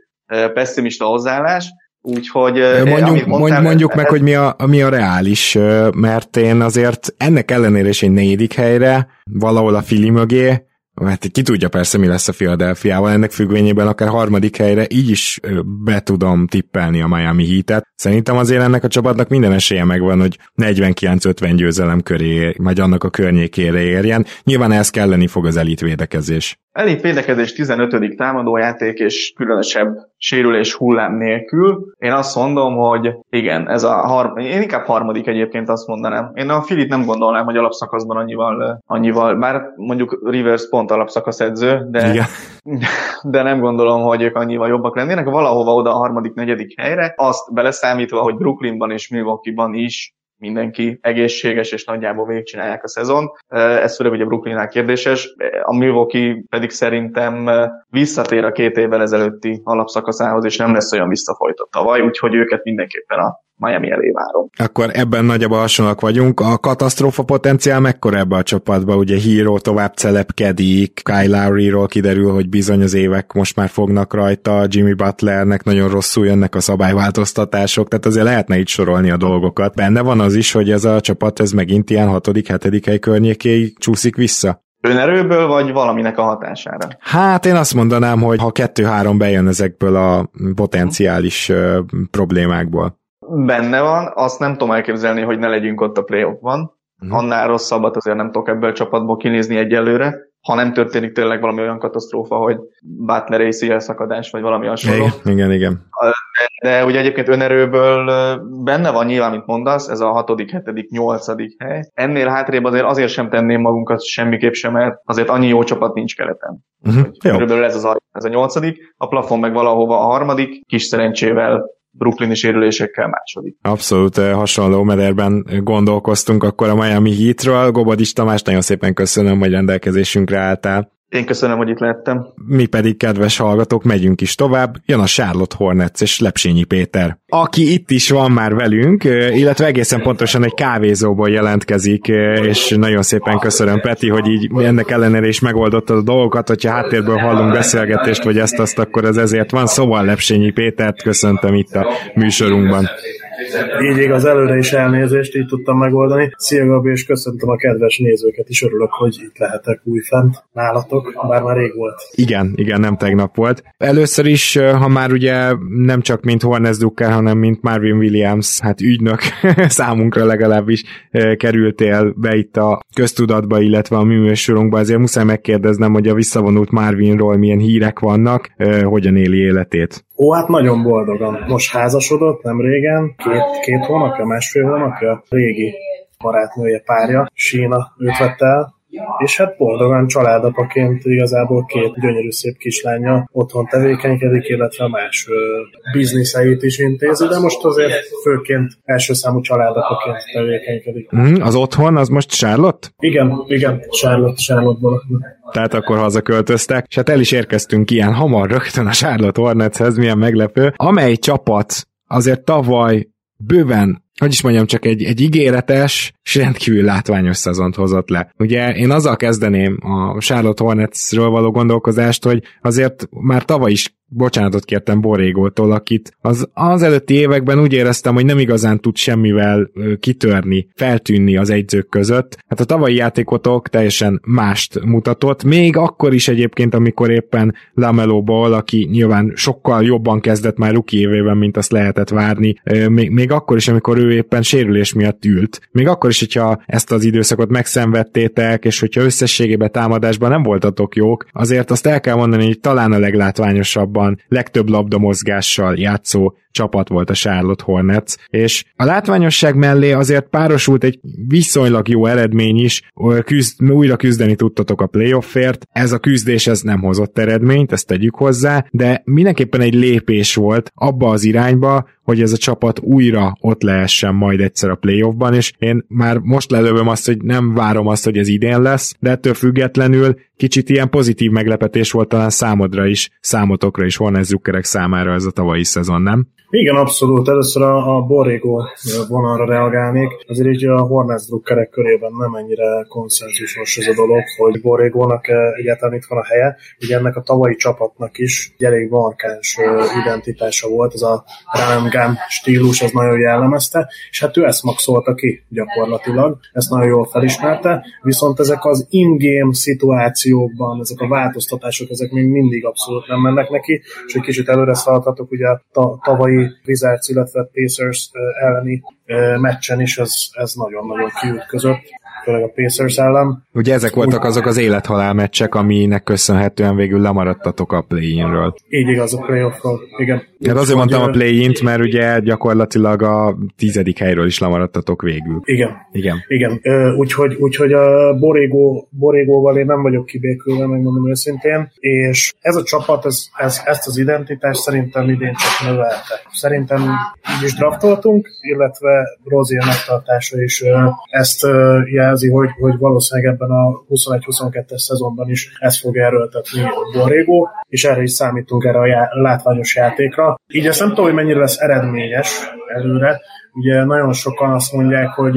pessimista hozzáállás, Úgyhogy... Mondjuk, mondtál, mondjuk meg, hogy mi a, mi a reális, mert én azért ennek ellenére is egy negyedik helyre, valahol a Fili mögé, mert ki tudja persze, mi lesz a Philadelphia-val, ennek függvényében akár harmadik helyre így is be tudom tippelni a Miami Heat-et. Szerintem azért ennek a csapatnak minden esélye megvan, hogy 49-50 győzelem köré, vagy annak a környékére érjen. Nyilván ez kelleni fog az elit védekezés. Elit védekezés 15. támadójáték és különösebb sérülés hullám nélkül. Én azt mondom, hogy igen, ez a har- én inkább harmadik egyébként azt mondanám. Én a Filit nem gondolnám, hogy alapszakaszban annyival, annyival bár mondjuk Rivers pont alapszakasz edző, de, igen. *laughs* de nem gondolom, hogy ők annyival jobbak lennének. Valahova oda a harmadik, negyedik helyre, azt beleszámítva, hogy Brooklynban és Milwaukee-ban is mindenki egészséges, és nagyjából végigcsinálják a szezon. Ez főleg ugye Brooklynnál kérdéses. A Milwaukee pedig szerintem visszatér a két évvel ezelőtti alapszakaszához, és nem lesz olyan visszafolytott tavaly, úgyhogy őket mindenképpen a Miami elé várom. Akkor ebben nagyjából hasonlóak vagyunk. A katasztrófa potenciál mekkora ebbe a csapatba? Ugye Hero tovább celepkedik, Kyle Lowry-ról kiderül, hogy bizony az évek most már fognak rajta, Jimmy Butlernek nagyon rosszul jönnek a szabályváltoztatások, tehát azért lehetne itt sorolni a dolgokat. Benne van az is, hogy ez a csapat ez megint ilyen hatodik, hetedik hely környékéig csúszik vissza? Önerőből, vagy valaminek a hatására? Hát én azt mondanám, hogy ha kettő-három bejön ezekből a potenciális uh, problémákból benne van, azt nem tudom elképzelni, hogy ne legyünk ott a playoffban. Mm. Annál rosszabbat azért nem tudok ebből a csapatból kinézni egyelőre, ha nem történik tényleg valami olyan katasztrófa, hogy Butler ACL szakadás, vagy valami hasonló. Igen, igen. igen. De, de ugye egyébként önerőből benne van nyilván, mint mondasz, ez a hatodik, hetedik, nyolcadik hely. Ennél hátrébb azért azért sem tenném magunkat semmiképp sem, mert azért annyi jó csapat nincs keleten. Uh-huh. Körülbelül ez, az a, ez a nyolcadik, a plafon meg valahova a harmadik, kis szerencsével Brooklyni sérülésekkel második. Abszolút eh, hasonló mederben gondolkoztunk akkor a Miami Heatről. Gobodis Tamás, nagyon szépen köszönöm, hogy rendelkezésünkre álltál. Én köszönöm, hogy itt lettem. Mi pedig, kedves hallgatók, megyünk is tovább. Jön a Charlotte Hornets és Lepsényi Péter, aki itt is van már velünk, illetve egészen pontosan egy kávézóból jelentkezik, és nagyon szépen köszönöm, Peti, hogy így ennek ellenére is megoldottad a dolgokat, hogyha háttérből hallunk beszélgetést, vagy ezt-azt, akkor ez ezért van. Szóval Lepsényi Pétert köszöntöm itt a műsorunkban. Így igaz, előre is elnézést, így tudtam megoldani. Szia Gabi, és köszöntöm a kedves nézőket is, örülök, hogy itt lehetek újfent nálatok, bár már rég volt. Igen, igen, nem tegnap volt. Először is, ha már ugye nem csak mint Hornes Drucker, hanem mint Marvin Williams, hát ügynök *laughs* számunkra legalábbis kerültél be itt a köztudatba, illetve a műműsorunkba, azért muszáj megkérdeznem, hogy a visszavonult Marvinról milyen hírek vannak, hogyan éli életét. Ó, hát nagyon boldogan. Most házasodott, nem régen, két, két hónapja, másfél hónapja, régi barátnője, párja, Sína őt vette el, és hát boldogan családapaként igazából két gyönyörű szép kislánya otthon tevékenykedik, illetve más bizniszeit is intézi, de most azért főként első számú családapaként tevékenykedik. Mm, az otthon, az most Charlotte? Igen, igen, Charlotte, Charlotte-ból. Tehát akkor hazaköltöztek, és hát el is érkeztünk ilyen hamar rögtön a Charlotte Hornetshez, milyen meglepő, amely csapat azért tavaly bőven hogy is mondjam, csak egy, egy ígéretes és rendkívül látványos szezont hozott le. Ugye én azzal kezdeném a Charlotte Hornetsről való gondolkozást, hogy azért már tavaly is bocsánatot kértem Borégótól, akit az, az előtti években úgy éreztem, hogy nem igazán tud semmivel kitörni, feltűnni az egyzők között. Hát a tavalyi játékotok teljesen mást mutatott, még akkor is egyébként, amikor éppen Lamelo Ball, aki nyilván sokkal jobban kezdett már ruki évében, mint azt lehetett várni, még, még akkor is, amikor ő éppen sérülés miatt ült. Még akkor is, hogyha ezt az időszakot megszenvedtétek, és hogyha összességében támadásban nem voltatok jók, azért azt el kell mondani, hogy talán a legtöbb labda mozgással játszó csapat volt a Charlotte Hornets, és a látványosság mellé azért párosult egy viszonylag jó eredmény is, küzd, újra küzdeni tudtatok a playoffért, ez a küzdés ez nem hozott eredményt, ezt tegyük hozzá, de mindenképpen egy lépés volt abba az irányba, hogy ez a csapat újra ott lehessen majd egyszer a playoffban, és én már most lelövöm azt, hogy nem várom azt, hogy ez idén lesz, de ettől függetlenül kicsit ilyen pozitív meglepetés volt talán számodra is, számotokra is, Hornets Zuckerek számára ez a tavalyi szezon, nem? Igen, abszolút. Először a, a Borrego vonalra reagálnék. Azért így a Hornets drukkerek körében nem ennyire konszenzusos ez a dolog, hogy Borregónak egyáltalán itt van a helye. Ugye ennek a tavalyi csapatnak is egy elég markáns identitása volt, ez a gun stílus, ez nagyon jellemezte, és hát ő ezt maxolta ki gyakorlatilag, ezt nagyon jól felismerte, viszont ezek az in-game szituációkban, ezek a változtatások, ezek még mindig abszolút nem mennek neki, és egy kicsit előre szaladhatok, ugye a tavalyi Wizards, illetve Pacers elleni meccsen is ez, ez nagyon-nagyon kiütközött főleg a Pacers ellen. Ugye ezek voltak azok az élethalál meccsek, aminek köszönhetően végül lemaradtatok a play-inről. Így igaz, a playoffról, igen. Hát azért mondtam a play-int, mert ugye gyakorlatilag a tizedik helyről is lemaradtatok végül. Igen. Igen. Igen. Úgyhogy, úgyhogy a Borégó, Borégóval én nem vagyok kibékülve, megmondom őszintén, és ez a csapat, ez, ez, ezt az identitást szerintem idén csak növelte. Szerintem így is draftoltunk, illetve Rozier megtartása is ezt jelzi, hogy, hogy valószínűleg ebben a 21-22-es szezonban is ezt fog erőltetni Borrego, és erre is számítunk erre a já- látványos játékra. Így ezt nem tudom, hogy mennyire lesz eredményes előre. Ugye nagyon sokan azt mondják, hogy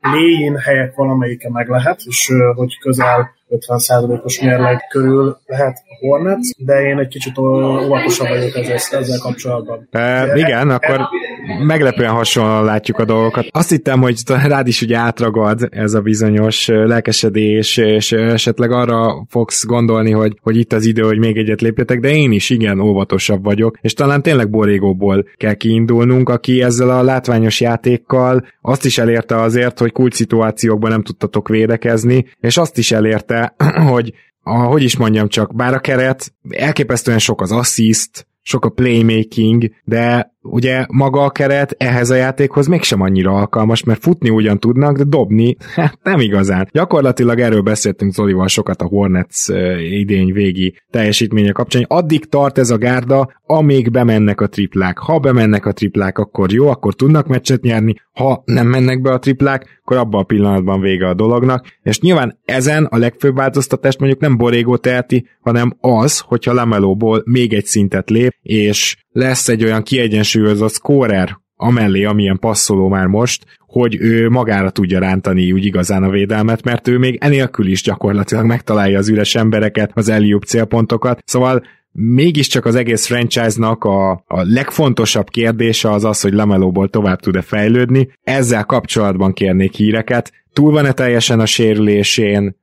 léjén helyek valamelyike meg lehet, és hogy közel 50%-os mérleg körül lehet a Hornets, de én egy kicsit óvatosabb vagyok ezzel, ezzel kapcsolatban. E, igen, akkor meglepően hasonlóan látjuk a dolgokat. Azt hittem, hogy rád is ugye átragad ez a bizonyos lelkesedés, és esetleg arra fogsz gondolni, hogy, hogy itt az idő, hogy még egyet lépjetek, de én is igen óvatosabb vagyok, és talán tényleg Borégóból kell kiindulnunk, aki ezzel a látványos játékkal azt is elérte azért, hogy kult szituációkban nem tudtatok védekezni, és azt is elérte, *clears throat* hogy a, hogy is mondjam csak, bár a keret elképesztően sok az assist, sok a playmaking, de ugye maga a keret ehhez a játékhoz mégsem annyira alkalmas, mert futni ugyan tudnak, de dobni hát nem igazán. Gyakorlatilag erről beszéltünk Zolival sokat a Hornets idény végi teljesítménye kapcsán, addig tart ez a gárda, amíg bemennek a triplák. Ha bemennek a triplák, akkor jó, akkor tudnak meccset nyerni, ha nem mennek be a triplák, akkor abban a pillanatban vége a dolognak. És nyilván ezen a legfőbb változtatást mondjuk nem Borégó teheti, hanem az, hogyha Lamelóból még egy szintet lép, és lesz egy olyan kiegyensúlyozott scorer, amellé, amilyen passzoló már most, hogy ő magára tudja rántani úgy igazán a védelmet, mert ő még enélkül is gyakorlatilag megtalálja az üres embereket, az Eliup célpontokat, szóval mégiscsak az egész franchise-nak a, a legfontosabb kérdése az az, hogy Lamelóból tovább tud-e fejlődni. Ezzel kapcsolatban kérnék híreket. Túl van-e teljesen a sérülésén,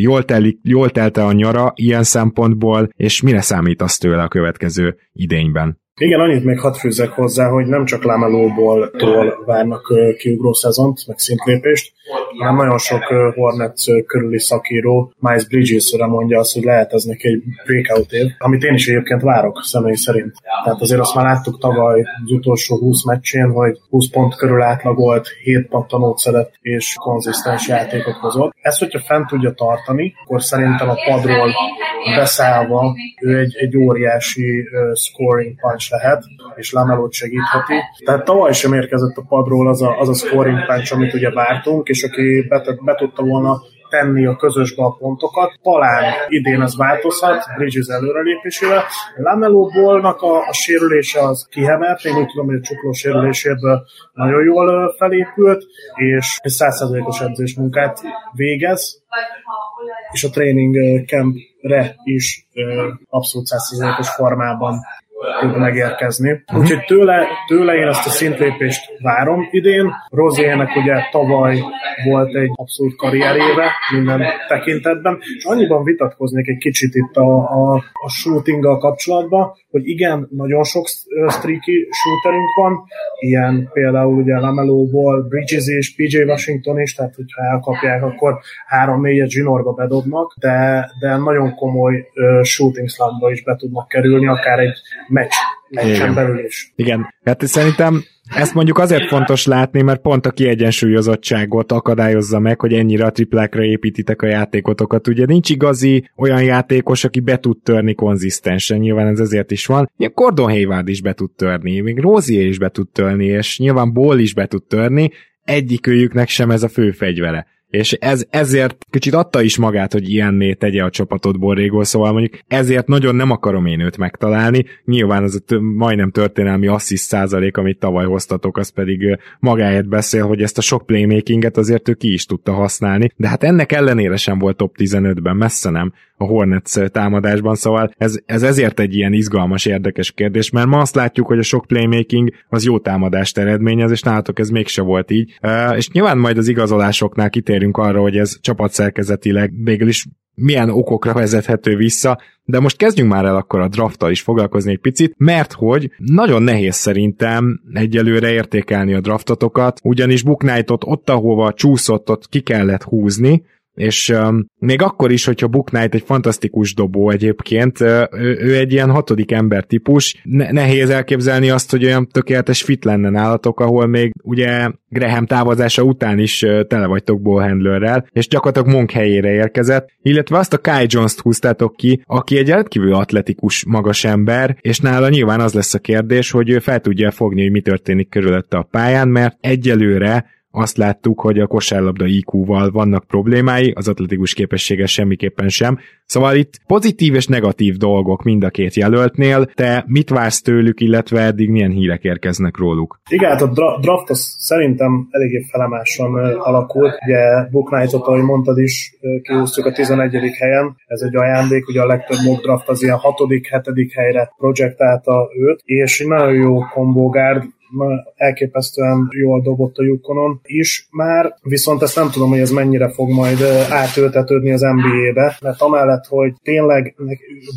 jól, telik, jól telte a nyara ilyen szempontból, és mire számítasz tőle a következő idényben? Igen, annyit még hadd fűzzek hozzá, hogy nem csak Lamelóból várnak kiugró szezont, meg szintlépést, hanem nagyon sok Hornets körüli szakíró Miles Bridges-re mondja azt, hogy lehet ez neki egy breakout év, amit én is egyébként várok személy szerint. Tehát azért azt már láttuk tavaly az utolsó 20 meccsén, hogy 20 pont körül átlagolt, 7 pattanót szedett és konzisztens játékot hozott. Ezt, hogyha fent tudja tartani, akkor szerintem a padról beszállva ő egy, egy óriási uh, scoring punch lehet, és Lamelót segítheti. Tehát tavaly sem érkezett a padról az a, az a scoring punch, amit ugye vártunk, és aki be, be tudta volna tenni a közösbe a pontokat. Talán idén ez változhat, Bridges előrelépésével. Lamelo Ballnak a, a sérülése az kihemelt, én úgy tudom, hogy a csukló sérüléséből nagyon jól felépült, és egy százszerzalékos edzés munkát végez és a training campre is abszolút 100%-os formában tud megérkezni. Uh-huh. Úgyhogy tőle, tőle én ezt a szintlépést várom idén. Rozének ugye tavaly volt egy abszolút karrieréve minden tekintetben, és annyiban vitatkoznék egy kicsit itt a, a, a shootinggal kapcsolatban, hogy igen, nagyon sok streaky shooterünk van, ilyen például ugye Lamelóból Bridges és PJ Washington is, tehát hogyha elkapják, akkor 3-4-et zsinórba bedobnak, de, de nagyon komoly uh, shooting slumba is be tudnak kerülni, akár egy meccs, meccsen belül is. Igen, hát szerintem ezt mondjuk azért fontos látni, mert pont a kiegyensúlyozottságot akadályozza meg, hogy ennyire a triplákra építitek a játékotokat. Ugye nincs igazi olyan játékos, aki be tud törni konzisztensen, nyilván ez ezért is van. Ilyen Gordon Hayward is be tud törni, még Rozier is be tud törni, és nyilván Ball is be tud törni, egyikőjüknek sem ez a fő fegyvere és ez, ezért kicsit adta is magát, hogy ilyenné tegye a csapatot Borrégó, szóval mondjuk ezért nagyon nem akarom én őt megtalálni, nyilván az a majdnem történelmi asszist százalék, amit tavaly hoztatok, az pedig magáért beszél, hogy ezt a sok playmakinget azért ő ki is tudta használni, de hát ennek ellenére sem volt top 15-ben, messze nem a Hornets támadásban, szóval ez, ez ezért egy ilyen izgalmas, érdekes kérdés, mert ma azt látjuk, hogy a sok playmaking az jó támadást eredményez, és nálatok ez mégse volt így. És nyilván majd az igazolásoknál kitérünk arra, hogy ez csapatszerkezetileg végül is milyen okokra vezethető vissza, de most kezdjünk már el akkor a drafttal is foglalkozni egy picit, mert hogy nagyon nehéz szerintem egyelőre értékelni a draftotokat, ugyanis Book Knight-ot ott, ahova csúszott, ott ki kellett húzni, és um, még akkor is, hogyha Book Knight egy fantasztikus dobó egyébként, ő, ő egy ilyen hatodik ember típus, ne, nehéz elképzelni azt, hogy olyan tökéletes fit lenne nálatok, ahol még ugye Graham távozása után is tele vagytok ballhandlerrel, és gyakorlatilag Monk helyére érkezett, illetve azt a Kai Jones-t húztátok ki, aki egy rendkívül atletikus magas ember, és nála nyilván az lesz a kérdés, hogy ő fel tudja fogni, hogy mi történik körülötte a pályán, mert egyelőre azt láttuk, hogy a kosárlabda IQ-val vannak problémái, az atletikus képessége semmiképpen sem. Szóval itt pozitív és negatív dolgok mind a két jelöltnél, te mit vársz tőlük, illetve eddig milyen hírek érkeznek róluk? Igen, hát a dra- draft az szerintem eléggé felemásan alakult. Ugye Book Knight-ot, ahogy mondtad is, kihúztuk a 11. helyen. Ez egy ajándék, ugye a legtöbb mock draft az ilyen 6. 7. helyre projektálta őt, és nagyon jó kombogárd, elképesztően jól dobott a Yukonon is. Már, viszont ezt nem tudom, hogy ez mennyire fog majd átöltetődni az NBA-be, mert amellett, hogy tényleg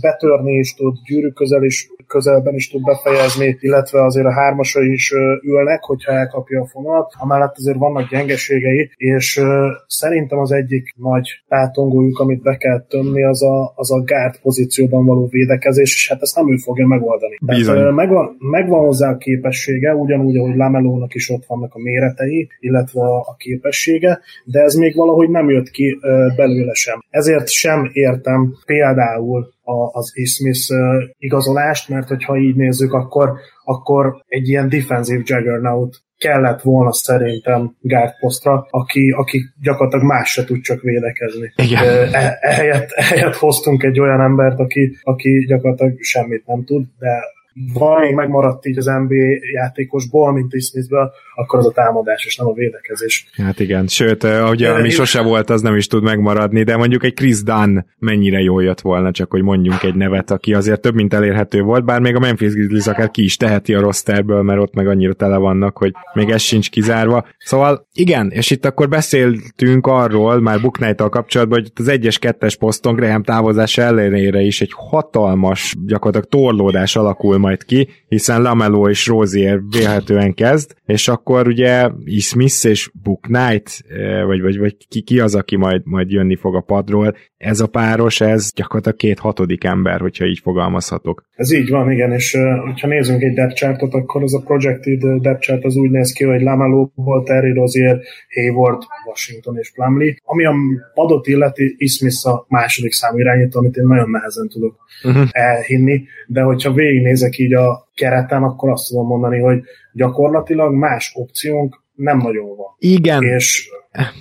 betörni is tud, gyűrű közel is, közelben is tud befejezni, illetve azért a hármasai is ülnek, hogyha elkapja a fonat, amellett azért vannak gyengeségei, és szerintem az egyik nagy tátongójuk, amit be kell tömni, az a, az a guard pozícióban való védekezés, és hát ezt nem ő fogja megoldani. Tehát, megvan, megvan hozzá a képessége, ugyanúgy, ahogy Lamelónak is ott vannak a méretei, illetve a képessége, de ez még valahogy nem jött ki belőle sem. Ezért sem értem például az Ismith igazolást, mert hogyha így nézzük, akkor, akkor egy ilyen defensive juggernaut kellett volna szerintem guard posztra, aki, aki gyakorlatilag más se tud csak védekezni. Igen. E, ehelyett, ehelyett hoztunk egy olyan embert, aki, aki gyakorlatilag semmit nem tud, de még megmaradt így az NBA játékosból, mint Smithből, akkor az a támadás, és nem a védekezés. Hát igen, sőt, ugye ami sose volt, az nem is tud megmaradni, de mondjuk egy Chris Dunn mennyire jól jött volna, csak hogy mondjunk egy nevet, aki azért több, mint elérhető volt, bár még a Memphis Grizzlies akár ki is teheti a rosterből, mert ott meg annyira tele vannak, hogy még ez sincs kizárva. Szóval igen, és itt akkor beszéltünk arról, már Book kapcsolatban, hogy az egyes kettes poszton Graham távozása ellenére is egy hatalmas, gyakorlatilag torlódás alakul majd ki, hiszen Lamelo és Rozier vélhetően kezd, és akkor ugye Smith és Book Knight, eh, vagy, vagy, vagy ki, ki az, aki majd, majd jönni fog a padról, ez a páros, ez gyakorlatilag két hatodik ember, hogyha így fogalmazhatok. Ez így van, igen, és uh, ha nézzünk egy depth chartot, akkor az a projected depth chart az úgy néz ki, hogy Lamelo, volt Terry Rozier, Hayward, Washington és Plumlee. Ami a padot illeti, Smith a második számú irányító, amit én nagyon nehezen tudok uh-huh. elhinni, de hogyha végignézek így a kereten, akkor azt tudom mondani, hogy gyakorlatilag más opciónk nem nagyon van. Igen. És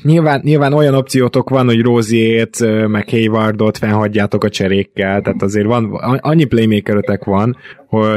nyilván, nyilván olyan opciótok van, hogy Róziét, meg Haywardot fennhagyjátok a cserékkel, tehát azért van, annyi playmakerötek van,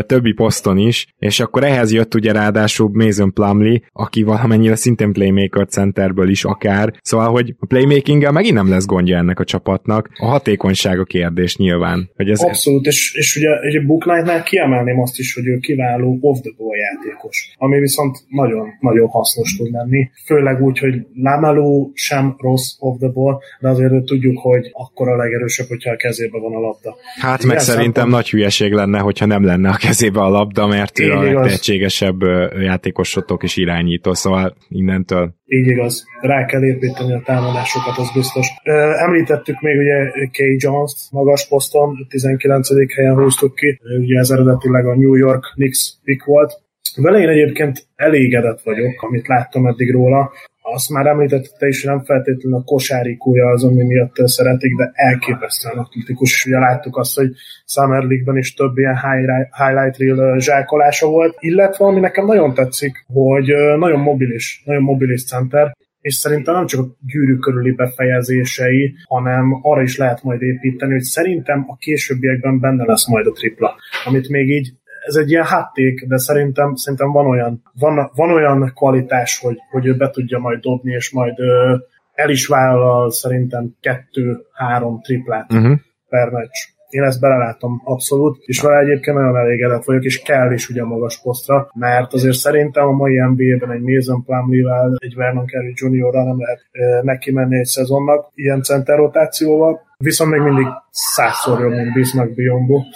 többi poszton is, és akkor ehhez jött ugye ráadásul Mason Plumley, aki valamennyire szintén playmaker centerből is akár, szóval, hogy a playmakinggel megint nem lesz gondja ennek a csapatnak. A hatékonyság a kérdés nyilván. Hogy ez Abszolút, és, és ugye, ugye Book Knight-nál kiemelném azt is, hogy ő kiváló off the ball játékos, ami viszont nagyon, nagyon hasznos tud lenni. Főleg úgy, hogy Lamelú sem rossz off the ball, de azért tudjuk, hogy akkor a legerősebb, hogyha a kezében van a labda. Hát meg Ilyen szerintem szempont... nagy hülyeség lenne, hogyha nem lenne a kezébe a labda, mert ő a legtehetségesebb játékosotok és irányító, szóval innentől így igaz, rá kell építeni a támadásokat, az biztos. Említettük még ugye Kay Jones-t magas poszton, 19. helyen húztuk ki, ugye ez eredetileg a New York Knicks pick volt. Vele én egyébként elégedett vagyok, amit láttam eddig róla azt már említette is, nem feltétlenül a kosárikúja az, ami miatt szeretik, de elképesztően atletikus, és ugye láttuk azt, hogy Summer League-ben is több ilyen highlight reel zsákolása volt, illetve ami nekem nagyon tetszik, hogy nagyon mobilis, nagyon mobilis center, és szerintem nem csak a gyűrű körüli befejezései, hanem arra is lehet majd építeni, hogy szerintem a későbbiekben benne lesz majd a tripla, amit még így ez egy ilyen hátték, de szerintem, szerintem van olyan, van, van olyan kvalitás, hogy, hogy ő be tudja majd dobni, és majd ö, el is vállal szerintem kettő-három triplát uh-huh. per meccs. Én ezt belelátom abszolút, és vele egyébként nagyon elégedett vagyok, és kell is ugye magas posztra, mert azért szerintem a mai NBA-ben egy Mason Plumlee-vel, egy Vernon Carey Jr.-ra nem lehet neki menni egy szezonnak, ilyen center rotációval, viszont még mindig százszor jobb, mint Bismarck Biombo. *laughs*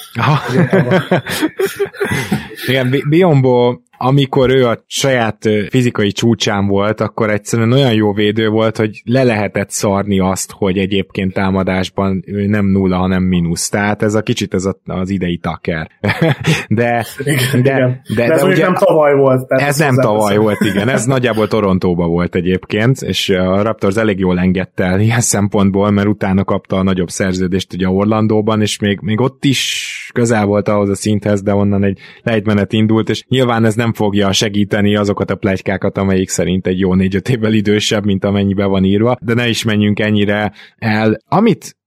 Igen, Biombo amikor ő a saját fizikai csúcsán volt, akkor egyszerűen olyan jó védő volt, hogy le lehetett szarni azt, hogy egyébként támadásban ő nem nulla, hanem mínusz. Tehát ez a kicsit ez a, az idei taker. *laughs* de, igen, de, igen. de, de, ez de ugye, nem tavaly volt. Tehát ez nem tavaly az volt, igen. Ez nagyjából Torontóba volt egyébként, és a Raptors elég jól engedte el ilyen szempontból, mert utána kapta a nagyobb szerződést ugye Orlandóban, és még, még ott is közel volt ahhoz a szinthez, de onnan egy lejtmenet indult, és nyilván ez nem fogja segíteni azokat a plegykákat, amelyik szerint egy jó négy-öt évvel idősebb, mint amennyibe van írva, de ne is menjünk ennyire el. Amit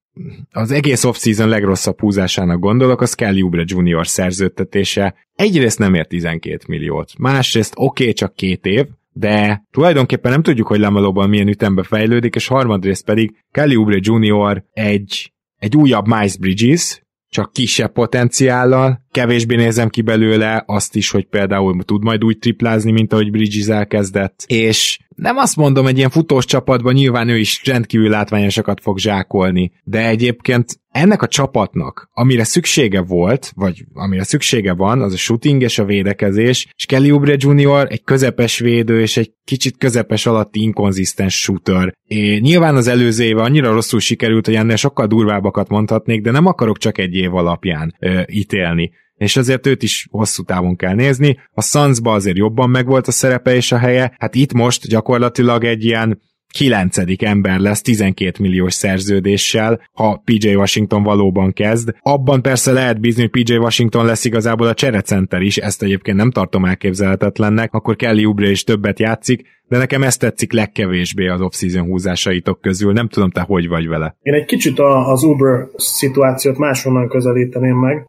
az egész off-season legrosszabb húzásának gondolok, az Kelly Oubre Junior szerződtetése. Egyrészt nem ér 12 milliót, másrészt oké, okay, csak két év, de tulajdonképpen nem tudjuk, hogy Lamelóban milyen ütembe fejlődik, és harmadrészt pedig Kelly Oubre Junior egy, egy újabb Miles Bridges, csak kisebb potenciállal, kevésbé nézem ki belőle azt is, hogy például tud majd úgy triplázni, mint ahogy Bridges elkezdett, és nem azt mondom, egy ilyen futós csapatban nyilván ő is rendkívül látványosakat fog zsákolni, de egyébként ennek a csapatnak, amire szüksége volt, vagy amire szüksége van, az a shooting és a védekezés, és Kelly Oubre Jr. egy közepes védő és egy kicsit közepes alatti inkonzisztens shooter. É, nyilván az előző éve annyira rosszul sikerült, hogy ennél sokkal durvábbakat mondhatnék, de nem akarok csak egy év alapján ö, ítélni és azért őt is hosszú távon kell nézni. A Sunsba azért jobban megvolt a szerepe és a helye, hát itt most gyakorlatilag egy ilyen kilencedik ember lesz 12 milliós szerződéssel, ha PJ Washington valóban kezd. Abban persze lehet bízni, hogy PJ Washington lesz igazából a cserecenter is, ezt egyébként nem tartom elképzelhetetlennek, akkor Kelly Oubre is többet játszik, de nekem ezt tetszik legkevésbé az off-season húzásaitok közül. Nem tudom, te hogy vagy vele. Én egy kicsit az Uber szituációt máshonnan közelíteném meg.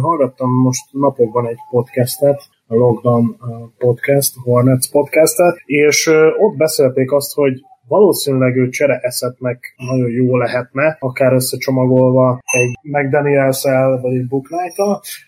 Hallgattam most napokban egy podcastet, a Lockdown podcast, Hornets podcastet, és ott beszélték azt, hogy valószínűleg ő csere eszetnek nagyon jó lehetne, akár összecsomagolva egy mcdaniels vagy egy Book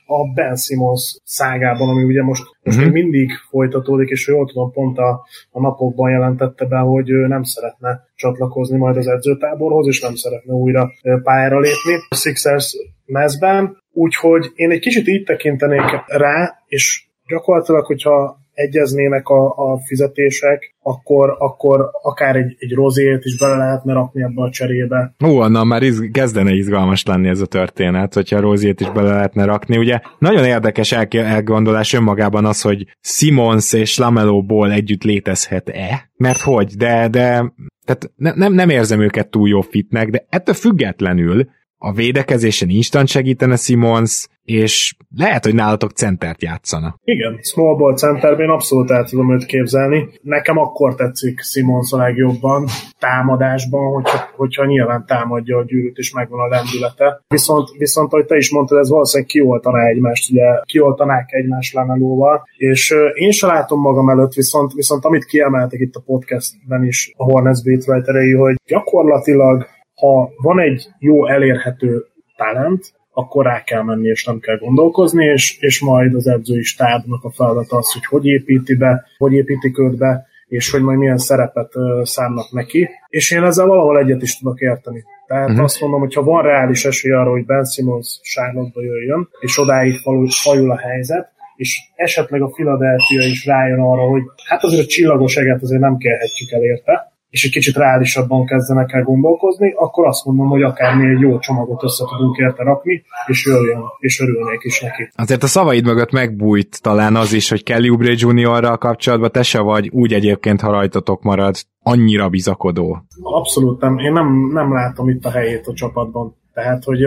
a Ben Simmons szágában, ami ugye most, most uh-huh. még mindig folytatódik, és jól tudom, pont a, a napokban jelentette be, hogy ő nem szeretne csatlakozni majd az edzőtáborhoz, és nem szeretne újra pályára lépni a Sixers mezben, úgyhogy én egy kicsit így tekintenék rá, és gyakorlatilag, hogyha egyeznének a, a fizetések, akkor, akkor akár egy, egy rozét is bele lehetne rakni ebbe a cserébe. Ó, na már iz, kezdene izgalmas lenni ez a történet, hogyha rozét is bele lehetne rakni. Ugye nagyon érdekes elgondolás önmagában az, hogy Simons és Lamelóból együtt létezhet-e, mert hogy, de, de tehát ne, nem, nem érzem őket túl jó fitnek, de ettől függetlenül a védekezésen instant segítene Simons, és lehet, hogy nálatok centert játszana. Igen, small ball centerben abszolút el tudom őt képzelni. Nekem akkor tetszik Simons a legjobban támadásban, hogyha, hogyha nyilván támadja a gyűrűt, és megvan a lendülete. Viszont, viszont ahogy te is mondtad, ez valószínűleg kioltaná egymást, ugye kioltanák egymás lemelóval, és én sem látom magam előtt, viszont, viszont amit kiemeltek itt a podcastben is a Hornets beatwriterei, hogy gyakorlatilag ha van egy jó elérhető talent, akkor rá kell menni, és nem kell gondolkozni, és, és majd az edzői stábnak a feladata az, hogy hogy építi be, hogy építik őt be, és hogy majd milyen szerepet szánnak neki. És én ezzel valahol egyet is tudok érteni. Tehát uh-huh. azt mondom, hogy ha van reális esély arra, hogy Ben Simmons charlotte jöjjön, és odáig fajul a helyzet, és esetleg a Philadelphia is rájön arra, hogy hát azért a csillagos eget azért nem kérhetjük el érte, és egy kicsit reálisabban kezdenek el gondolkozni, akkor azt mondom, hogy akár mi egy jó csomagot össze tudunk érte rakni, és jöjjön, és örülnék is neki. Azért a szavaid mögött megbújt talán az is, hogy Kelly Oubre Juniorral kapcsolatban te se vagy úgy egyébként, ha rajtatok marad, annyira bizakodó. Abszolút nem. Én nem, nem látom itt a helyét a csapatban. Tehát, hogy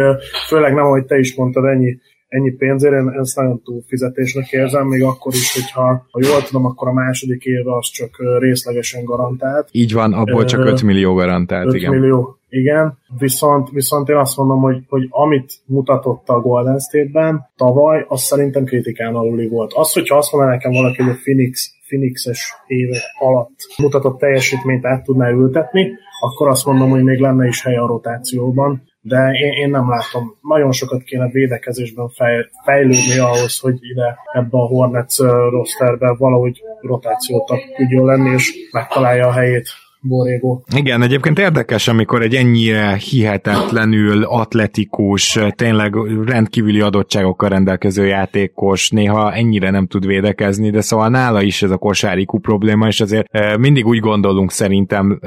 főleg nem, ahogy te is mondtad, ennyi ennyi pénzért, én ezt nagyon túlfizetésnek érzem, még akkor is, hogyha ha jól tudom, akkor a második éve az csak részlegesen garantált. Így van, abból csak 5 millió garantált, 5 igen. millió, igen. Viszont, viszont én azt mondom, hogy, hogy amit mutatott a Golden State-ben tavaly, az szerintem kritikán aluli volt. Az, hogyha azt mondaná nekem valaki, hogy a Phoenix, Phoenixes éve alatt mutatott teljesítményt át tudná ültetni, akkor azt mondom, hogy még lenne is hely a rotációban de én, én nem látom. Nagyon sokat kéne védekezésben fej, fejlődni ahhoz, hogy ide ebbe a Hornets rosterbe valahogy rotációt tudjon lenni, és megtalálja a helyét Borrego. Igen, egyébként érdekes, amikor egy ennyire hihetetlenül atletikus, tényleg rendkívüli adottságokkal rendelkező játékos néha ennyire nem tud védekezni, de szóval nála is ez a kosárikú probléma, és azért mindig úgy gondolunk szerintem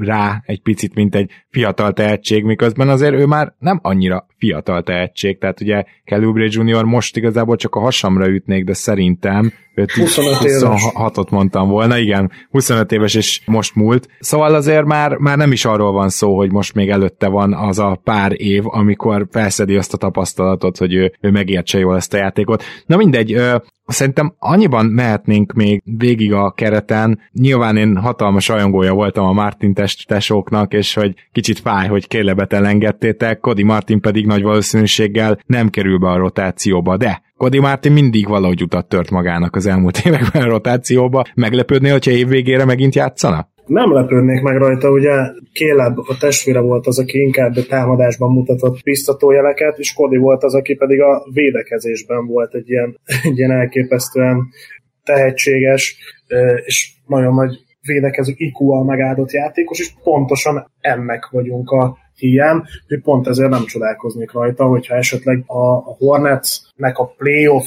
rá egy picit, mint egy fiatal tehetség, miközben azért ő már nem annyira fiatal tehetség, tehát ugye Kelly Junior most igazából csak a hasamra ütnék, de szerintem 26-ot mondtam volna, igen, 25 éves és most múlt. Szóval azért már, már nem is arról van szó, hogy most még előtte van az a pár év, amikor felszedi azt a tapasztalatot, hogy ő, ő megértse jól ezt a játékot. Na mindegy, Szerintem annyiban mehetnénk még végig a kereten. Nyilván én hatalmas rajongója voltam a Martin tesóknak, és hogy kicsit fáj, hogy Kélebet elengedtétek, Cody Martin pedig nagy valószínűséggel nem kerül be a rotációba, de Cody Martin mindig valahogy utat tört magának az elmúlt *laughs* években a rotációba. Meglepődnél, hogyha évvégére megint játszana? nem lepődnék meg rajta, ugye Kéleb a testvére volt az, aki inkább a támadásban mutatott biztatójeleket, és Kodi volt az, aki pedig a védekezésben volt egy ilyen, *laughs* egy ilyen elképesztően tehetséges, és nagyon nagy védekező IQ-al megáldott játékos, és pontosan ennek vagyunk a hiány, hogy pont ezért nem csodálkoznék rajta, hogyha esetleg a Hornetsnek a playoff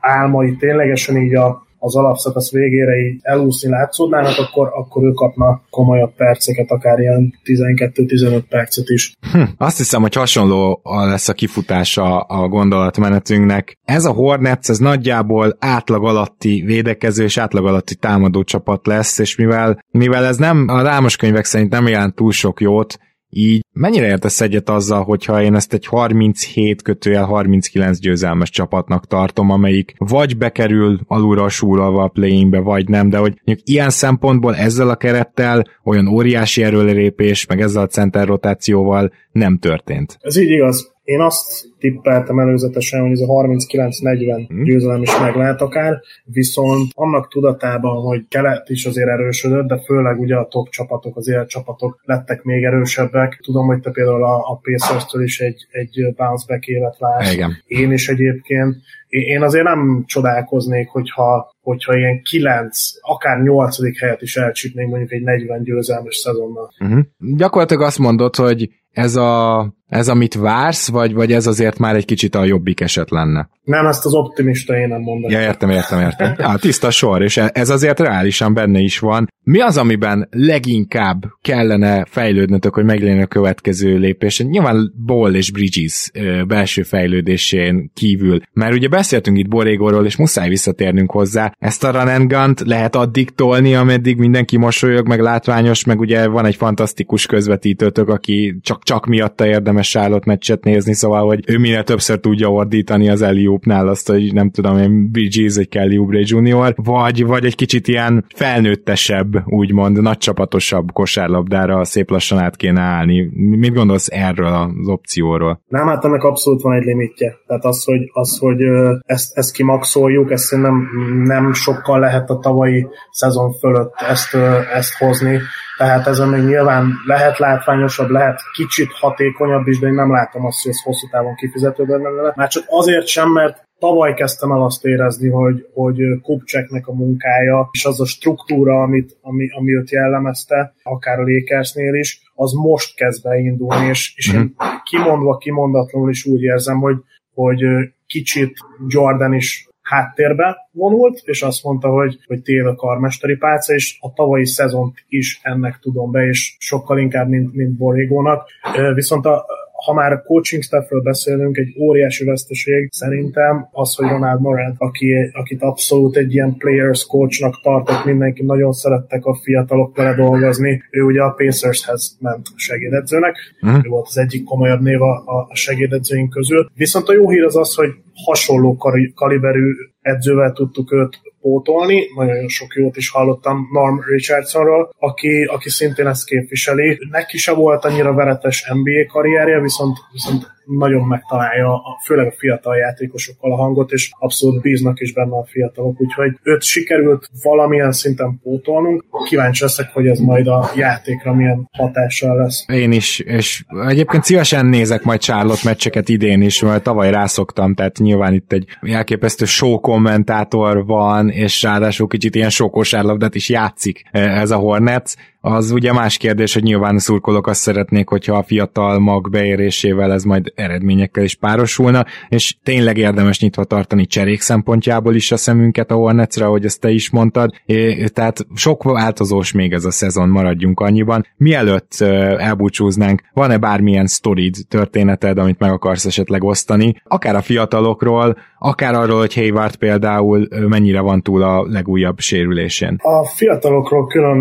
álmai ténylegesen így a az alapszakasz végére így elúszni látszódnának, akkor, akkor ő kapna komolyabb perceket, akár ilyen 12-15 percet is. Hm, azt hiszem, hogy hasonló lesz a kifutása a gondolatmenetünknek. Ez a Hornets, ez nagyjából átlag alatti védekező és átlag alatti támadó csapat lesz, és mivel, mivel ez nem, a rámos könyvek szerint nem jelent túl sok jót, így mennyire értesz egyet azzal, hogyha én ezt egy 37 kötőjel 39 győzelmes csapatnak tartom, amelyik vagy bekerül alulra súrolva a play vagy nem, de hogy mondjuk ilyen szempontból ezzel a kerettel olyan óriási erőlépés, meg ezzel a center rotációval nem történt. Ez így igaz. Én azt tippeltem előzetesen, hogy ez a 39-40 hmm. győzelem is meg lehet akár, viszont annak tudatában, hogy kelet is azért erősödött, de főleg ugye a top csapatok, az élet csapatok lettek még erősebbek. Tudom, hogy te például a, a Pacers-től is egy, egy bounce back élet vársz. Igen. Én is egyébként. Én azért nem csodálkoznék, hogyha, hogyha ilyen 9, akár 8. helyet is elcsípnénk mondjuk egy 40 győzelmes szezonnal. Uh-huh. Gyakorlatilag azt mondod, hogy ez, a, ez amit vársz, vagy, vagy ez azért már egy kicsit a jobbik eset lenne? Nem, ezt az optimista én nem mondom. Ja, értem, értem, értem. Ja, tiszta sor, és ez azért reálisan benne is van. Mi az, amiben leginkább kellene fejlődnötök, hogy meglegyen a következő lépés? Nyilván Ball és Bridges belső fejlődésén kívül, mert ugye beszéltünk itt Borégóról, és muszáj visszatérnünk hozzá. Ezt a run and gun lehet addig tolni, ameddig mindenki mosolyog, meg látványos, meg ugye van egy fantasztikus közvetítőtök, aki csak, csak miatta érdemes érdemes Charlotte meccset nézni, szóval, hogy ő minél többször tudja ordítani az Eliupnál azt, hogy nem tudom én, BG's egy Kelly Oubre Jr., vagy, vagy egy kicsit ilyen felnőttesebb, úgymond nagy csapatosabb kosárlabdára szép lassan át kéne állni. Mit gondolsz erről az opcióról? Nem, hát ennek abszolút van egy limitje. Tehát az, hogy, az, hogy ezt, ezt kimaxoljuk, ezt nem, nem sokkal lehet a tavalyi szezon fölött ezt, ezt hozni. Tehát ezen még nyilván lehet látványosabb, lehet kicsit hatékonyabb is, de én nem látom azt, hogy ez hosszú távon kifizetőbb lenne. Már csak azért sem, mert tavaly kezdtem el azt érezni, hogy, hogy Kupcseknek a munkája, és az a struktúra, amit, ami, ami őt jellemezte, akár a Lakersnél is, az most kezd beindulni, és, és én mhm. kimondva, kimondatlanul is úgy érzem, hogy, hogy kicsit Jordan is háttérbe vonult, és azt mondta, hogy, hogy tél a karmesteri pálca, és a tavalyi szezont is ennek tudom be, és sokkal inkább, mint, mint Borrégónak. Viszont a, ha már coaching staffről beszélünk, egy óriási veszteség szerintem az, hogy Ronald Morant, aki, akit abszolút egy ilyen players coachnak tartott, mindenki nagyon szerettek a fiatalok vele dolgozni. Ő ugye a Pacershez ment segédedzőnek, uh-huh. ő volt az egyik komolyabb név a, a segédedzőink közül. Viszont a jó hír az az, hogy hasonló kaliberű edzővel tudtuk őt pótolni, nagyon sok jót is hallottam Norm Richardsonról, aki, aki szintén ezt képviseli. Neki se volt annyira veretes NBA karrierje, viszont, viszont nagyon megtalálja, a, főleg a fiatal játékosokkal a hangot, és abszolút bíznak is benne a fiatalok, úgyhogy őt sikerült valamilyen szinten pótolnunk. Kíváncsi leszek, hogy ez majd a játékra milyen hatással lesz. Én is, és egyébként szívesen nézek majd Charlotte meccseket idén is, mert tavaly rászoktam, tehát nyilván itt egy elképesztő show kommentátor van, és ráadásul kicsit ilyen sokosárlabdát is játszik eh, ez a Hornets, az ugye más kérdés, hogy nyilván a szurkolók azt szeretnék, hogyha a fiatal mag beérésével ez majd eredményekkel is párosulna, és tényleg érdemes nyitva tartani cserék szempontjából is a szemünket a Hornetsre, ahogy ezt te is mondtad, é, tehát sok változós még ez a szezon, maradjunk annyiban. Mielőtt elbúcsúznánk, van-e bármilyen sztorid, történeted, amit meg akarsz esetleg osztani, akár a fiatalokról, akár arról, hogy Hayward például mennyire van túl a legújabb sérülésén? A fiatalokról külön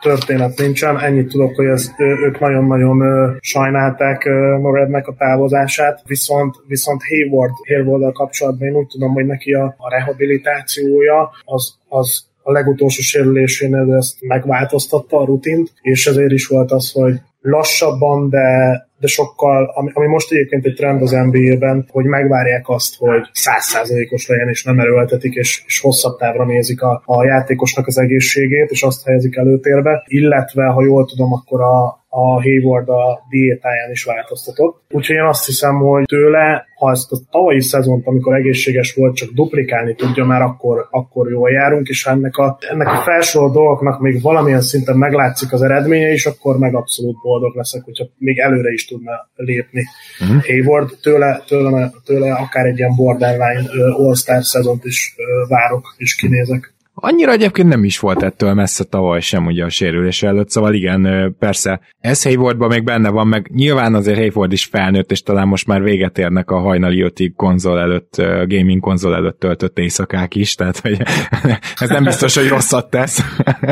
történet nincsen, ennyit tudok, hogy ez, ők nagyon-nagyon sajnálták Morednek a távozását, viszont, viszont Hayward, hayward kapcsolatban én úgy tudom, hogy neki a, a rehabilitációja az, az a legutolsó sérülésénél ezt megváltoztatta a rutint, és ezért is volt az, hogy lassabban, de, de sokkal, ami, ami most egyébként egy trend az NBA-ben, hogy megvárják azt, hogy százszázalékos legyen, és nem erőltetik, és, és hosszabb távra nézik a, a játékosnak az egészségét, és azt helyezik előtérbe, illetve, ha jól tudom, akkor a, a Hayward a diétáján is változtatott. Úgyhogy én azt hiszem, hogy tőle, ha ezt a tavalyi szezont, amikor egészséges volt, csak duplikálni tudja, már akkor, akkor jól járunk, és ennek a, ennek a felsorolt dolgoknak még valamilyen szinten meglátszik az eredménye is, akkor meg abszolút boldog leszek, hogyha még előre is tudna lépni. Uh-huh. Hayward tőle, tőle, tőle akár egy ilyen borderline All-Star szezont is várok és kinézek. Annyira egyébként nem is volt ettől messze tavaly sem ugye a sérülés előtt, szóval igen, persze ez Haywardban még benne van, meg nyilván azért Hayward is felnőtt, és talán most már véget érnek a hajnali ötig konzol előtt, gaming konzol előtt töltött éjszakák is, tehát hogy *laughs* ez nem biztos, hogy rosszat tesz.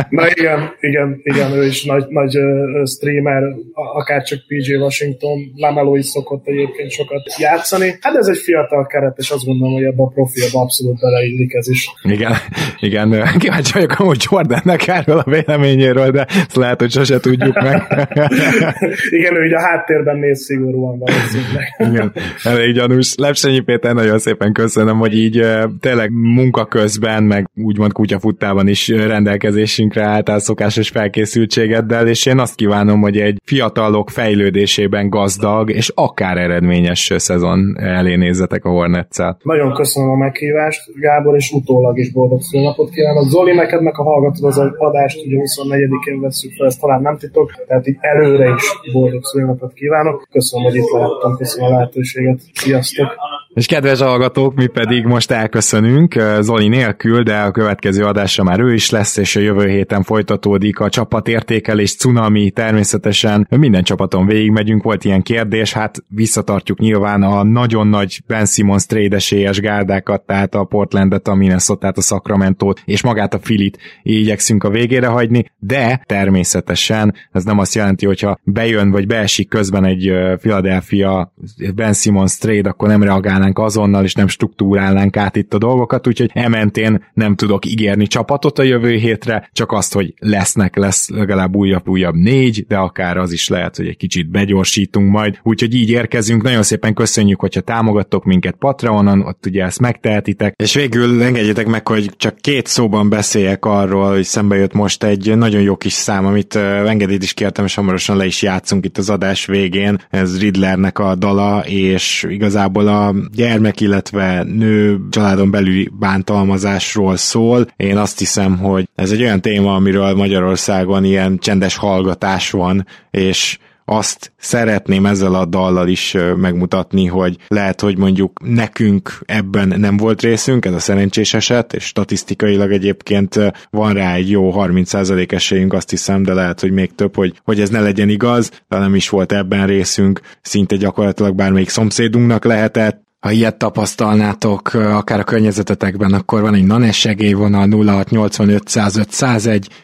Na igen, igen, igen, ő is nagy, nagy streamer, akár csak PJ Washington, Lamelo is szokott egyébként sokat játszani. Hát ez egy fiatal keret, és azt gondolom, hogy ebbe a profilba abszolút beleillik ez is. Igen, igen, *laughs* kíváncsi vagyok amúgy Jordannek erről a véleményéről, de ezt lehet, hogy sose tudjuk meg. *laughs* Igen, ő ugye a háttérben néz szigorúan valószínűleg. *laughs* Igen, elég gyanús. Lepsenyi Péter, nagyon szépen köszönöm, hogy így tényleg munka közben, meg úgymond kutyafuttában is rendelkezésünkre álltál szokásos felkészültségeddel, és én azt kívánom, hogy egy fiatalok fejlődésében gazdag, és akár eredményes szezon elé nézzetek a hornets. Nagyon köszönöm a meghívást, Gábor, és utólag is boldog szülnapot kívánok. Zoli, neked meg a hallgatod az adást, ugye 24-én veszük fel, ezt talán nem titok, tehát így előre is boldog szülnapot kívánok. Köszönöm, hogy itt lehettem, köszönöm a lehetőséget. Sziasztok! És kedves hallgatók, mi pedig most elköszönünk Zoli nélkül, de a következő adásra már ő is lesz, és a jövő héten folytatódik a csapatértékelés, cunami, természetesen. Minden csapaton végigmegyünk, volt ilyen kérdés, hát visszatartjuk nyilván a nagyon nagy Ben Simmons trade esélyes gárdákat, tehát a Portlandet, a minnesota a sacramento és magát a Filit igyekszünk a végére hagyni, de természetesen ez nem azt jelenti, hogyha bejön vagy beesik közben egy Philadelphia Ben Simmons trade, akkor nem reagál reagálnánk azonnal, és nem struktúrálnánk át itt a dolgokat, úgyhogy ementén nem tudok ígérni csapatot a jövő hétre, csak azt, hogy lesznek, lesz legalább újabb-újabb négy, de akár az is lehet, hogy egy kicsit begyorsítunk majd, úgyhogy így érkezünk. Nagyon szépen köszönjük, hogyha támogattok minket Patreonon, ott ugye ezt megtehetitek, és végül engedjétek meg, hogy csak két szóban beszéljek arról, hogy szembe jött most egy nagyon jó kis szám, amit engedélyt is kértem, és hamarosan le is játszunk itt az adás végén. Ez Riddlernek a dala, és igazából a gyermek, illetve nő családon belüli bántalmazásról szól. Én azt hiszem, hogy ez egy olyan téma, amiről Magyarországon ilyen csendes hallgatás van, és azt szeretném ezzel a dallal is megmutatni, hogy lehet, hogy mondjuk nekünk ebben nem volt részünk, ez a szerencsés eset, és statisztikailag egyébként van rá egy jó 30% esélyünk, azt hiszem, de lehet, hogy még több, hogy, hogy ez ne legyen igaz, de nem is volt ebben részünk, szinte gyakorlatilag bármelyik szomszédunknak lehetett, ha ilyet tapasztalnátok akár a környezetetekben, akkor van egy NANES segélyvonal 0685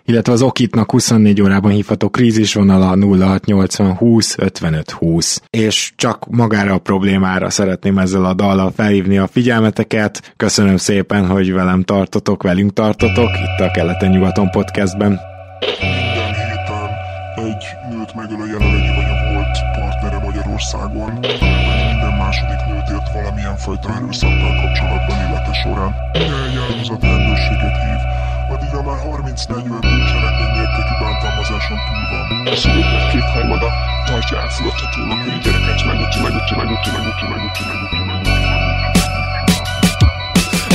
illetve az Okitnak 24 órában hívható krízisvonala 0680 20 55 20. És csak magára a problémára szeretném ezzel a dallal felhívni a figyelmeteket. Köszönöm szépen, hogy velem tartotok, velünk tartotok itt a Keleten-nyugaton podcastben. Minden héten egy nőt megöl a jelenlegi vagy a volt partnere Magyarországon második nőt ért valamilyen fajta erőszakkal kapcsolatban élete során. Áldozat rendőrséget hív, addigra már 30-40 bűncselekmény mértékű bántalmazáson túl van. A szülőknek kétharmada tartja elfogadhatónak, hogy a gyereket megüti, megüti, megüti, megüti, megüti, megüti, megüti.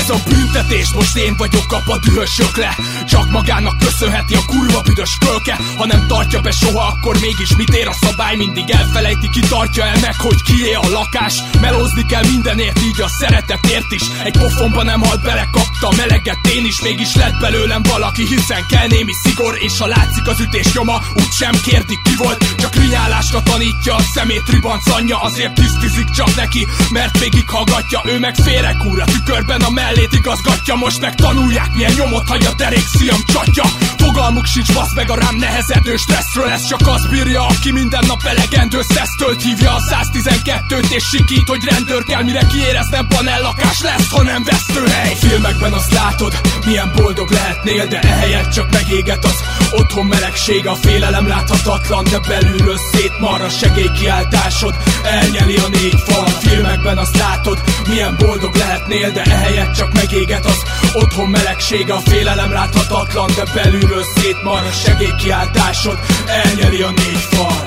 Ez a büntetés, most én vagyok apa dühösök le Csak magának köszönheti a kurva büdös kölke Ha nem tartja be soha, akkor mégis mit ér a szabály? Mindig elfelejti, ki tartja el meg, hogy kié a lakás. Melózni kell mindenért, így a szeretetért is. Egy pofonba nem halt bele, kapta meleget én is. Mégis lett belőlem valaki, hiszen kell némi szigor. És ha látszik az ütés nyoma, úgysem kérdik ki volt. Csak rinyálásra tanítja a szemét ribanc anyja. Azért tisztizik csak neki, mert végig hallgatja. Ő meg félrekúr a tükörben a mell mellét igazgatja Most meg tanulják milyen nyomot hagy a derék szíjam csatja. Fogalmuk sincs basz meg a rám nehezedő stresszről Ez csak az bírja, aki minden nap elegendő szesztölt Hívja a 112-t és sikít, hogy rendőr kell Mire kiéreznem panellakás lesz, ha nem vesztőhely. A filmekben azt látod, milyen boldog lehetnél De ehelyett csak megéget az otthon melegség. A félelem láthatatlan, de belülről szétmar a segélykiáltásod. Elnyeli a négy fal. A filmekben azt látod, milyen boldog lehetnél De ehelyett csak csak megéget az Otthon melegség, a félelem láthatatlan De belülről szétmar a segélykiáltásod Elnyeli a négy fal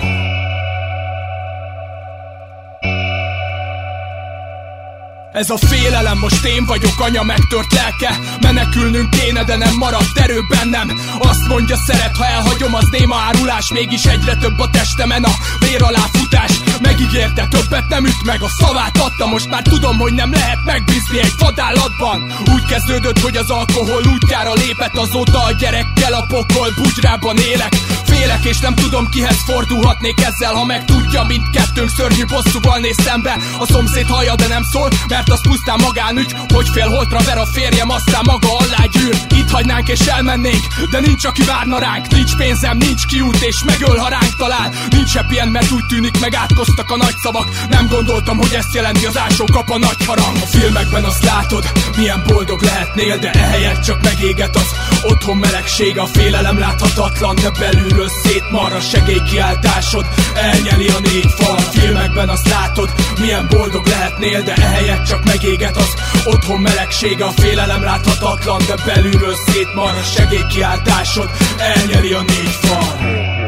Ez a félelem, most én vagyok anya megtört lelke. Menekülnünk kéne, de nem maradt erő bennem. Azt mondja szeret, ha elhagyom, az néma árulás. Mégis egyre több a testemen a vér alá futás. Megígérte, többet nem üt meg, a szavát adta. Most már tudom, hogy nem lehet megbízni egy vadállatban. Úgy kezdődött, hogy az alkohol útjára lépett. Azóta a gyerekkel a pokol bugyrában élek. Félek és nem tudom kihez fordulhatnék ezzel Ha megtudja, mindkettőnk szörnyű bosszúval néz szembe. A szomszéd hallja, de nem szól, mert mert az pusztán magánügy Hogy fél holtra ver a férjem, aztán maga alá gyűr. Itt hagynánk és elmennénk, de nincs aki várna ránk. Nincs pénzem, nincs kiút és megöl, ha ránk talál. Nincs happy mert úgy tűnik megátkoztak a nagy szavak. Nem gondoltam, hogy ezt jelenti az ásó kap a nagy harang. A filmekben azt látod, milyen boldog lehetnél De ehelyett csak megéget az otthon melegség. A félelem láthatatlan, de belülről szétmar a segélykiáltásod. Elnyeli a négy fal. A filmekben azt látod, milyen boldog lehetnél De ehelyett csak megéget az otthon melegség A félelem láthatatlan, de belülről szétmar A segélykiáltásod elnyeli a négy fal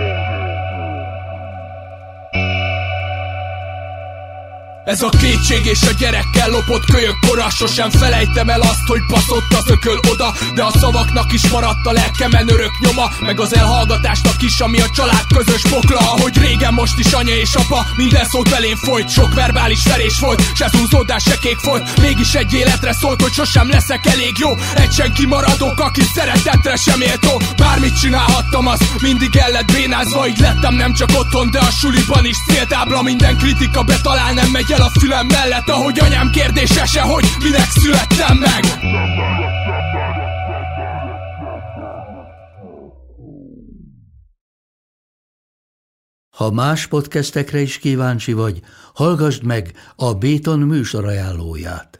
Ez a kétség és a gyerekkel lopott kölyök kora. Sosem felejtem el azt, hogy baszott az ököl oda De a szavaknak is maradt a lelkemen örök nyoma Meg az elhallgatásnak is, ami a család közös pokla. Ahogy régen most is anya és apa Minden szót belém folyt, sok verbális verés volt Se zúzódás, se kék volt. Mégis egy életre szólt, hogy sosem leszek elég jó. Egy senki maradok, aki szeretetre sem méltó Bármit csinálhattam, az mindig el lett bénázva Így lettem nem csak otthon, de a suliban is céltábla Minden kritika betalál nem megy el a fülem mellett Ahogy anyám kérdése se, hogy minek születtem meg Ha más podcastekre is kíváncsi vagy, hallgassd meg a Béton műsor ajánlóját.